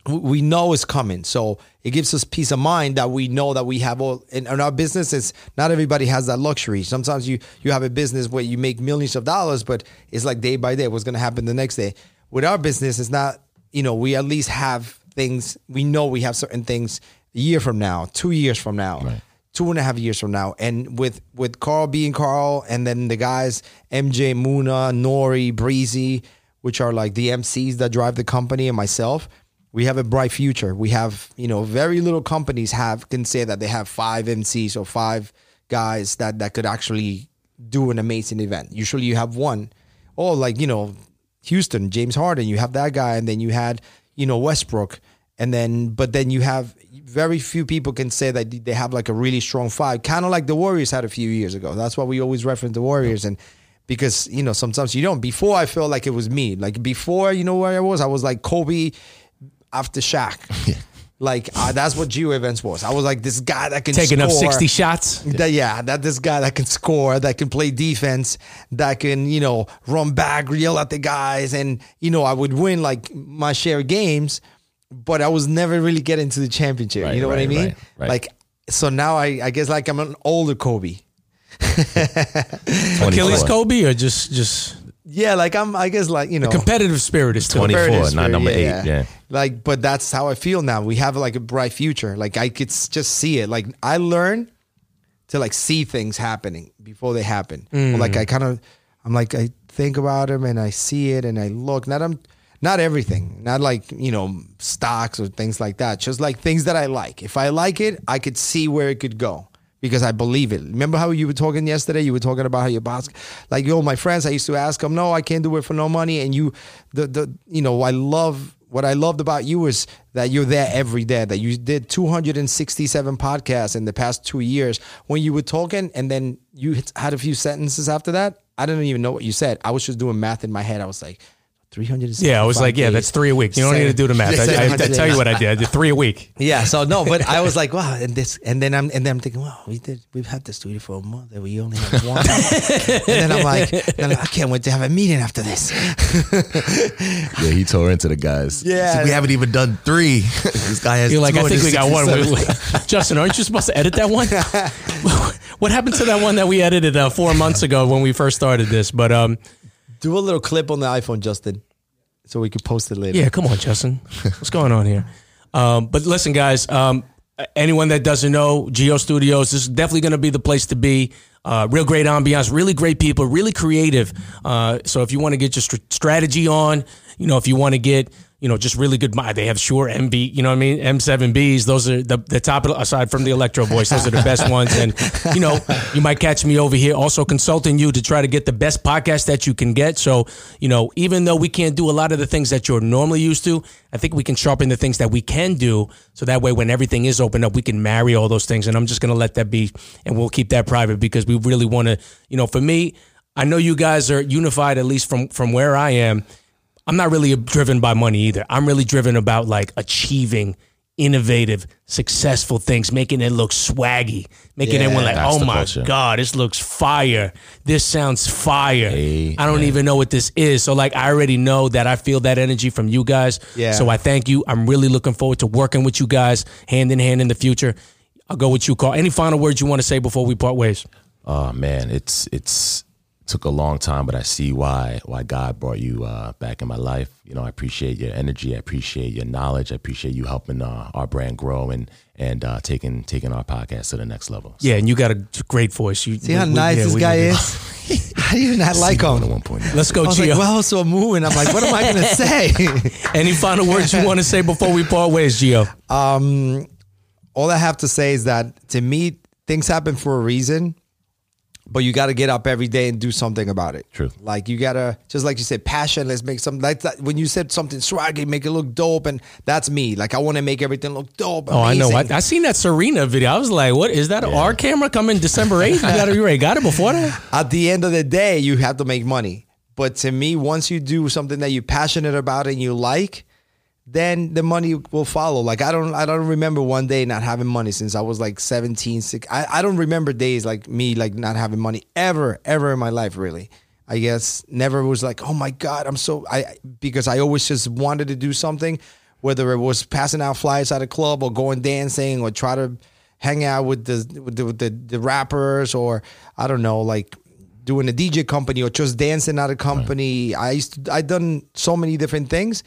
we- know it's coming. So it gives us peace of mind that we know that we have all in, in our business. It's not everybody has that luxury. Sometimes you you have a business where you make millions of dollars, but it's like day by day. What's to happen the next day? With our business, it's not. You know, we at least have things. We know we have certain things a year from now, two years from now. Right. Two and a half years from now, and with with Carl being Carl, and then the guys MJ, Muna, Nori, Breezy, which are like the MCs that drive the company, and myself, we have a bright future. We have, you know, very little companies have can say that they have five MCs or five guys that that could actually do an amazing event. Usually you have one. Or like, you know, Houston, James Harden, you have that guy and then you had, you know, Westbrook and then but then you have very few people can say that they have like a really strong five, kind of like the Warriors had a few years ago. That's why we always reference the Warriors and because you know sometimes you don't. Before I felt like it was me. Like before, you know where I was. I was like Kobe after Shaq. Like uh, that's what Geo events was. I was like this guy that can Taking up sixty shots. That, yeah, that this guy that can score, that can play defense, that can you know run back, yell at the guys, and you know I would win like my share of games, but I was never really getting to the championship. Right, you know what I mean? right, right. Like so now I I guess like I'm an older Kobe. Achilles Kobe or just just Yeah, like I'm I guess like you know competitive spirit is still 20 there. 24, Fairness, not number yeah, eight, yeah. Like, but that's how I feel now. We have like a bright future. Like I could just see it. Like I learn to like see things happening before they happen. Or, like mm. I kind of, I'm like I think about them and I see it and I look. Not I'm not everything. Not like you know stocks or things like that. Just like things that I like. If I like it, I could see where it could go. because I believe it. Remember how you were talking yesterday? You were talking about how your boss, like yo, my friends. I used to ask them, no, I can't do it for no money. And you, the the you know, I love what I loved about you is that you're there every day. That you did 267 podcasts in the past two years. When you were talking, and then you had a few sentences after that. I didn't even know what you said. I was just doing math in my head. I was like. 300 Yeah, I was like, yeah, that's three a week. You don't need to do the math. I, I, I tell you what I did. I did three a week. Yeah, so no, but I was like, wow, and this, and then I'm, and then I'm thinking, wow, we did, we've had this studio for a month, and we only have one. and then I'm like, then I'm like, I can't wait to have a meeting after this. Yeah, he tore into the guys. Yeah. He's we haven't even done three. this guy has. You're like, I think we got one. Wait, wait. Justin, aren't you supposed to edit that one? what happened to that one that we edited uh, four months ago when we first started this? But um, Do a little clip on the iPhone, Justin, so we could post it later. yeah, come on, Justin, what's going on here? Um, but listen, guys, um, anyone that doesn't know Geo Studios, this is definitely going to be the place to be. Uh, real great ambiance, really great people, really creative. Uh, so if you want to get your str- strategy on, you know, if you want to get, you know, just really good. They have Shure MB, you know what I mean? M7Bs. Those are the, the top, aside from the Electro Voice, those are the best ones. And, you know, you might catch me over here also consulting you to try to get the best podcast that you can get. So, you know, even though we can't do a lot of the things that you're normally used to, I think we can sharpen the things that we can do. So that way, when everything is opened up, we can marry all those things. And I'm just going to let that be, and we'll keep that private because we really want to, you know, for me, I know you guys are unified, at least from from where I am. I'm not really driven by money either. I'm really driven about like achieving innovative, successful things, making it look swaggy, making Yeah, everyone like, oh my culture. God, this looks fire. This sounds fire. Amen. I don't even know what this is. So like I already know that I feel that energy from you guys. Yeah. So I thank you. I'm really looking forward to working with you guys hand in hand in the future. I'll go with you, Carl. Any final words you want to say before we part ways? Oh man, it's it's took a long time, but I see why why God brought you uh, back in my life. You know, I appreciate your energy, I appreciate your knowledge, I appreciate you helping uh, our brand grow and and uh, taking taking our podcast to the next level. Yeah, and you got a great voice. You See how nice this guy is? I did not like One at him. one point. Let's go, I was Geo. like, well, so moving. I'm like, what am I going to say? Any final words you want to say before we part ways, Geo? um, all I have to say is that to me, things happen for a reason, but you got to get up every day and do something about it. True. Like you got to, just like you said, passion. Let's make something like that. When you said something swaggy, make it look dope. And that's me. Like I want to make everything look dope. Oh, I know. I. I seen that Serena video. I was like, "What is that? Our camera coming December eighth? You got to be ready. Got it before that? At the end of the day, you have to make money. But to me, once you do something that you're passionate about and you like, then the money will follow. Like I don't I don't remember one day not having money since I was like 17, 16. I, I don't remember days like me like not having money ever, ever in my life, really. I guess never was like, oh my God, I'm so I because I always just wanted to do something, whether it was passing out flyers at a club or going dancing or try to hang out with the with the, with the, the rappers or I don't know, like doing a DJ company or just dancing at a company. I used to, I done so many different things.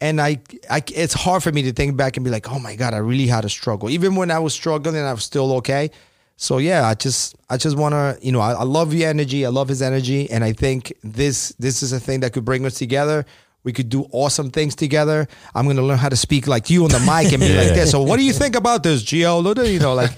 And I, I, it's hard for me to think back and be like, oh my god, I really had a struggle. Even when I was struggling, I was still okay. So yeah, I just, I just want to, you know, I, I love your energy. I love his energy, and I think this, this is a thing that could bring us together. We could do awesome things together. I'm gonna learn how to speak like you on the mic and be like this. So what do you think about this, Geo? You know, like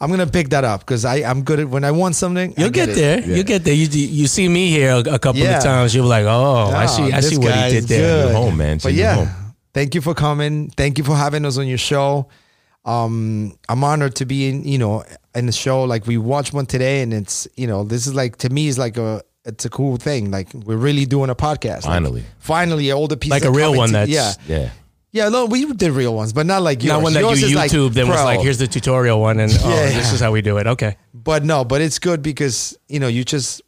I'm gonna pick that up because I, I'm good at when I want something. You'll get, it. there. You'll get there. You you see me here a, couple Yeah. of times. You're like, oh, I Oh, see. I see what he did there. good. You're home, man. But yeah, home. thank you for coming. Thank you for having us on your show. Um, I'm honored to be in, you know, in the show. Like we watched one today, and it's, you know, this is like to me is like a, it's a cool thing. Like we're really doing a podcast. Like, Finally. finally, all the pieces Like a real one to- that's- yeah, Yeah. yeah. No, we did real ones, but not like yours. Not one that Yours you is like YouTube then was pro. like, here's the tutorial one, and oh, Yeah. this is how we do it. Okay. but no, but it's good because you know you just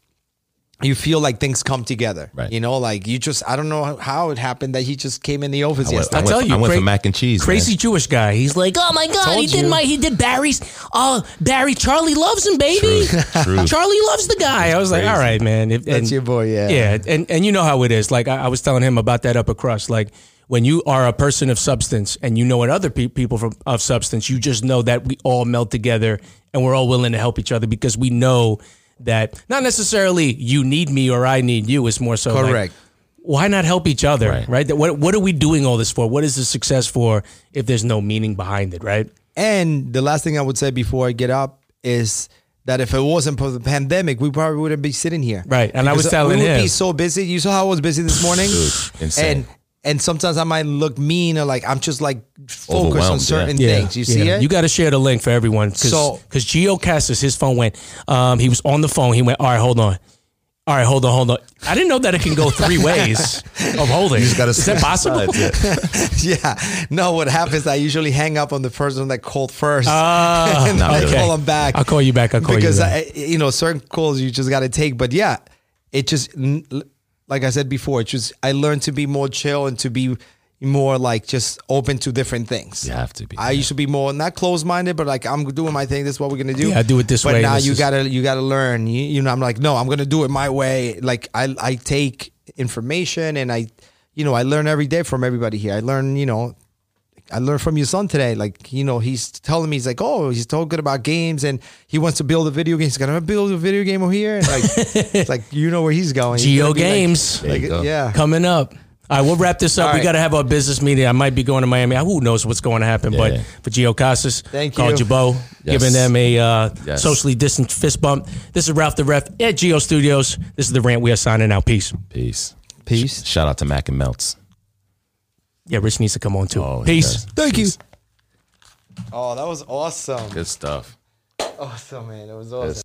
you feel like things come together. Right. You know, like you just I don't know how it happened that he just came in the office I went, yesterday. I I went, tell you, I went cra- for mac and cheese. Crazy man. Jewish guy. He's like, oh my god, Told he did you. my he did Barry's. Oh, Barry, Charlie loves him, baby. True. True. Charlie loves the guy. I was like, all right, man. If, That's and- your boy, yeah. yeah. And and you know how it is. Like I, I was telling him about that upper crust. Like when you are a person of substance and you know what other pe- people from of substance, you just know that we all melt together and we're all willing to help each other because we know that not necessarily you need me or I need you. It's more so like, Correct. why not help each other, right? Right. That- What what are we doing all this for? What is the success for if there's no meaning behind it, right? And the last thing I would say before I get up is that if it wasn't for the pandemic, we probably wouldn't be sitting here. Right, and I was Because telling we would him. be so busy. You saw how I was busy this morning, Dude, insane. and and sometimes I might look mean or like I'm just like focused on certain Yeah, things. You see yeah. it? You got to share the link for everyone because So- because Geo Casas, his phone went. Um, he was on the phone. He went. All right, hold on. All right, hold on, hold on. I didn't know that it can go three ways of holding. You just gotta Is that possible? Sides, yeah. yeah. No, what happens? I usually hang up on the person that called first, Ah, and I okay. call them back. I'll call you back. I'll call because you back. I, you know certain calls you just got to take. But yeah, it just n- like I said before, it just I learned to be more chill and to be more like just open to different things. You have to be. I used to be more not closed minded, but like I'm doing my thing. This is what we're gonna do. Yeah, I do it this but way, now you is- gotta you gotta learn. You, you know, I'm like, no, I'm gonna do it my way. Like I I take information and I, you know, I learn every day from everybody here. I learn, you know, I learned from your son today. Like, you know, he's telling me, he's like, oh, he's talking about games and he wants to build a video game. He's going to build a video game over here. And like, it's like, you know where he's going. He's Geo gonna like- Games Like, go. yeah. coming up. All right, we'll wrap this up. All We right. got to have our business meeting. I might be going to Miami. Who knows what's going to happen? Yeah. But for Geo Casas, Thank called you. Jabo, Yes. giving them a uh, Yes. socially distant fist bump. This is Ralph the Ref at Geo Studios. This is the rant. We are signing out. Peace. Peace. Peace. Shout out to Mac and Melts. Yeah, Rich needs to come on too. Oh, he Peace. does. Thank you. Oh, that was awesome. Good stuff. Awesome, man. It was awesome.